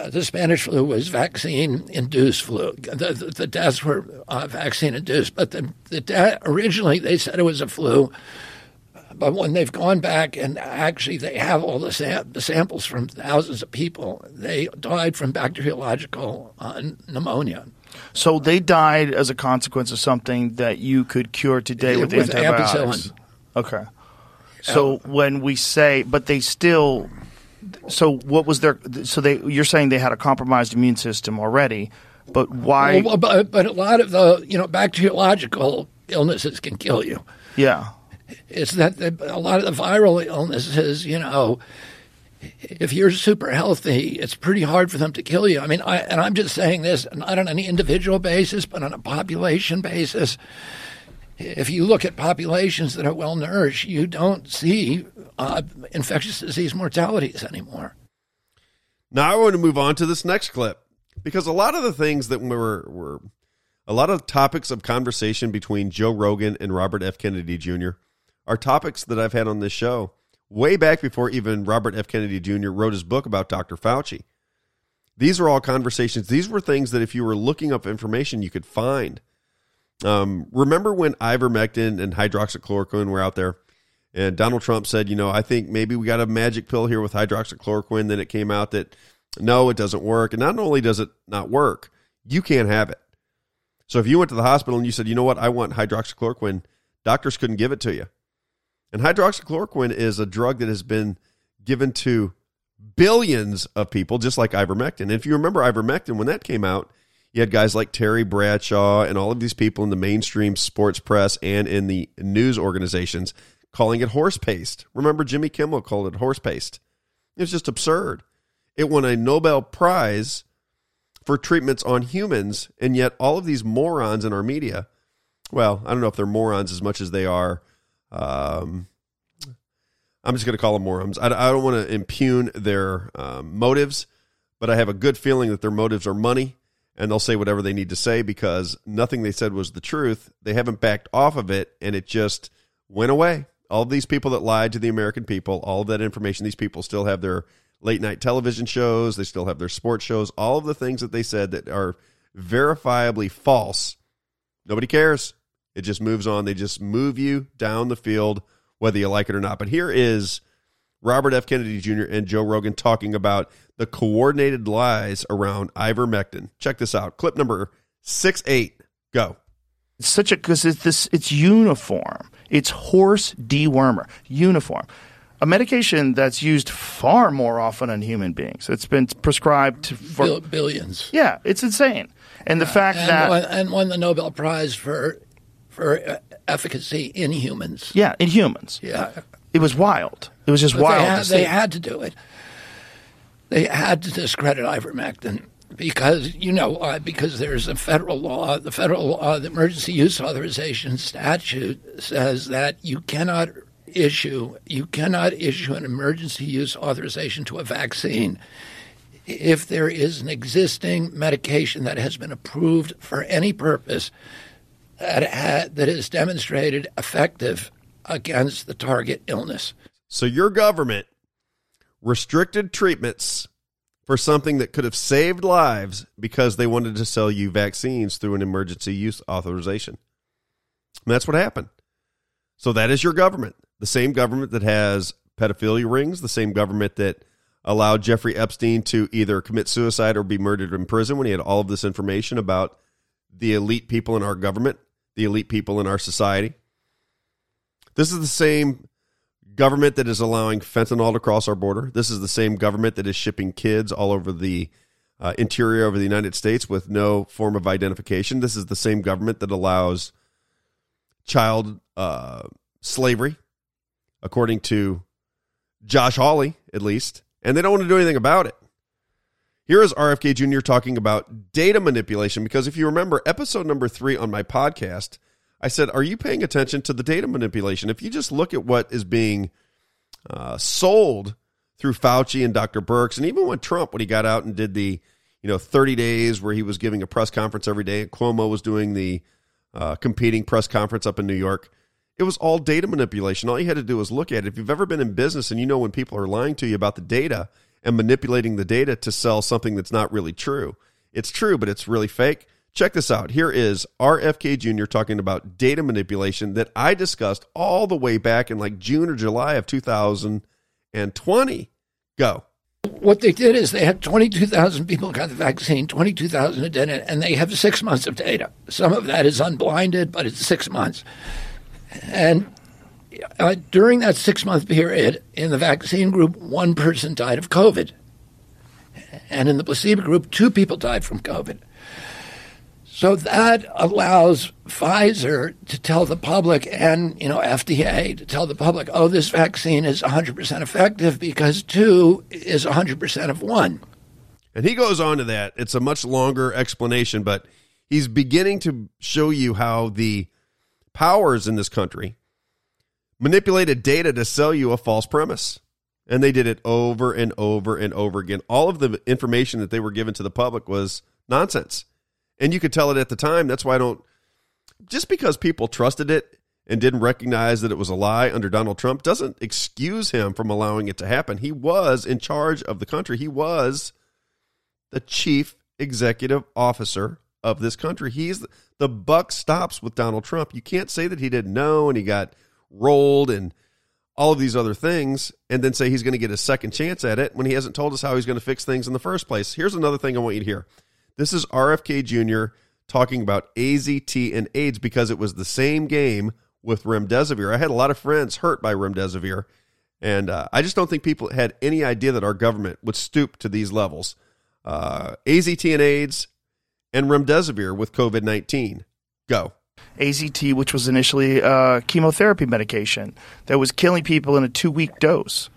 Uh, the Spanish flu was vaccine induced flu. The, the, the deaths were uh, vaccine induced, but the, the de- originally they said it was a flu. But when they've gone back and actually they have all the, sam- the samples from thousands of people, they died from bacteriological uh, pneumonia. So they died as a consequence of something that you could cure today with, With antibiotics. ampicillin. Okay. So when we say, but they still, so what was their? So they, you're saying they had a compromised immune system already, but why? Well, but, but a lot of the you know bacteriological illnesses can kill you. yeah. It's that the, a lot of the viral illnesses, you know, if you're super healthy, it's pretty hard for them to kill you. I mean, I, and I'm just saying this not on any individual basis, but on a population basis. If you look at populations that are well nourished, you don't see uh, infectious disease mortalities anymore. Now I want to move on to this next clip because a lot of the things that were were a lot of topics of conversation between Joe Rogan and Robert F. Kennedy Jr. are topics that I've had on this show way back before even Robert F. Kennedy Jr. wrote his book about Dr. Fauci. These are all conversations. These were things that if you were looking up information, you could find. Um, remember when ivermectin and hydroxychloroquine were out there, and Donald Trump said, you know, I think maybe we got a magic pill here with hydroxychloroquine. Then it came out that no, it doesn't work. And not only does it not work, you can't have it. So if you went to the hospital and you said, you know what, I want hydroxychloroquine, doctors couldn't give it to you. And hydroxychloroquine is a drug that has been given to billions of people, just like ivermectin. And if you remember ivermectin, when that came out, you had guys like Terry Bradshaw and all of these people in the mainstream sports press and in the news organizations calling it horse paste. Remember, Jimmy Kimmel called it horse paste. It was just absurd. It won a Nobel Prize for treatments on humans, and yet all of these morons in our media well, I don't know if they're morons as much as they are. Um, I'm just going to call them morons. I, I don't want to impugn their um, motives, but I have a good feeling that their motives are money and they'll say whatever they need to say because nothing they said was the truth. They haven't backed off of it, and it just went away. All these people that lied to the American people, all that information, these people still have their late night television shows, they still have their sports shows, all of the things that they said that are verifiably false. Nobody cares. It just moves on. They just move you down the field, whether you like it or not. But here is Robert F. Kennedy Jr. and Joe Rogan talking about the coordinated lies around ivermectin. Check this out. Clip number six eight. Go. It's such a because it's this it's uniform. It's horse dewormer uniform. A medication that's used far more often on human beings. It's been prescribed to, for Bill- billions. Yeah, it's insane. And the fact and that won, and won the Nobel Prize for for uh, efficacy in humans. yeah, in humans, Yeah, it was wild. It was just But wild. They had, they had to do it. They had to discredit ivermectin because you know why? Because there's a federal law. The federal law, the emergency use authorization statute, says that you cannot issue you cannot issue an emergency use authorization to a vaccine if there is an existing medication that has been approved for any purpose that ha- that is demonstrated effective against the target illness. So your government restricted treatments for something that could have saved lives because they wanted to sell you vaccines through an emergency use authorization. And that's what happened. So that is your government. The same government that has pedophilia rings, the same government that allowed Jeffrey Epstein to either commit suicide or be murdered in prison when he had all of this information about the elite people in our government, the elite people in our society. This is the same government that is allowing fentanyl to cross our border. This is the same government that is shipping kids all over the uh, interior of the United States with no form of identification. This is the same government that allows child uh, slavery, according to Josh Hawley, at least, and they don't want to do anything about it. Here is RFK Jr. talking about data manipulation because if you remember episode number three on my podcast, I said, Are you paying attention to the data manipulation? If you just look at what is being uh, sold through Fauci and Dr. Birx, and even when Trump, when he got out and did the you know 30 days where he was giving a press conference every day, and Cuomo was doing the uh, competing press conference up in New York, it was all data manipulation. All you had to do was look at it. If you've ever been in business and you know when people are lying to you about the data and manipulating the data to sell something that's not really true, it's true, but it's really fake. Check this out. Here is RFK Jr. talking about data manipulation that I discussed all the way back in like June or July of 2020. Go. What they did is they had 22,000 people got the vaccine, 22,000 that didn't, and they have six months of data. Some of that is unblinded, but it's six months. And uh, during that six month period, in the vaccine group, one person died of COVID. And in the placebo group, two people died from COVID. So that allows Pfizer to tell the public and, you know, FDA to tell the public, oh, this vaccine is 100% effective because two is 100% of one. And he goes on to that. It's a much longer explanation, but he's beginning to show you how the powers in this country manipulated data to sell you a false premise. And they did it over and over and over again. All of the information that they were given to the public was nonsense. And you could tell it at the time. That's why I don't, just because people trusted it and didn't recognize that it was a lie under Donald Trump doesn't excuse him from allowing it to happen. He was in charge of the country, he was the chief executive officer of this country. He's the buck stops with Donald Trump. You can't say that he didn't know and he got rolled and all of these other things and then say he's going to get a second chance at it when he hasn't told us how he's going to fix things in the first place. Here's another thing I want you to hear. This is RFK Jr. talking about AZT and AIDS because it was the same game with remdesivir. I had a lot of friends hurt by remdesivir, and uh, I just don't think people had any idea that our government would stoop to these levels. Uh, AZT and AIDS and remdesivir with COVID 19. Go. AZT, which was initially uh, chemotherapy medication that was killing people in a two week dose.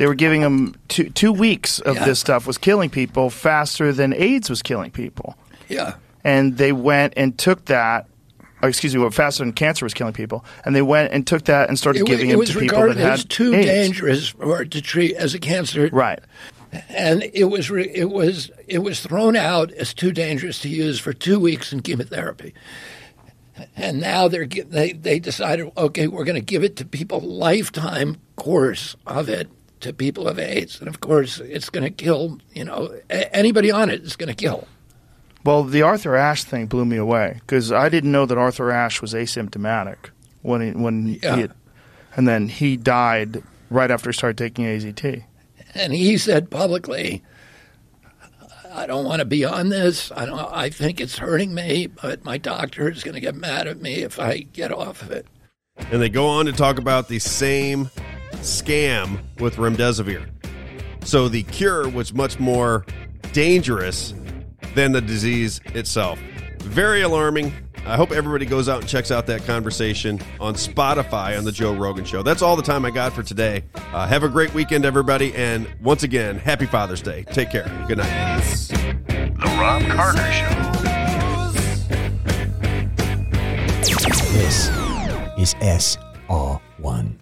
They were giving them two, two weeks of Yeah. this stuff was killing people faster than AIDS was killing people. Yeah. And they went and took that, uh, excuse me, what faster than cancer was killing people. And they went and took that and started It, giving it it to people that had too AIDS. dangerous for to treat as a cancer. Right. And it was re- it was it was thrown out as too dangerous to use for two weeks in chemotherapy. and now they're they they decided okay we're going to give it to people lifetime course of it to people of AIDS, and of course it's going to kill you know a- anybody on it is going to kill. Well, the Arthur Ashe thing blew me away because I didn't know that Arthur Ashe was asymptomatic when he, when Yeah. he, and then he died right after he started taking AZT. And he said publicly, "I don't want to be on this. I don't. I think it's hurting me, but my doctor is going to get mad at me if I get off of it." And they go on to talk about the same scam with remdesivir. So the cure was much more dangerous than the disease itself. Very alarming. I hope everybody goes out and checks out that conversation on Spotify on the Joe Rogan Show. That's all the time I got for today. Uh, have a great weekend, everybody. And once again, happy Father's Day. Take care. Good night. The Robb Carter Show. This is SR1.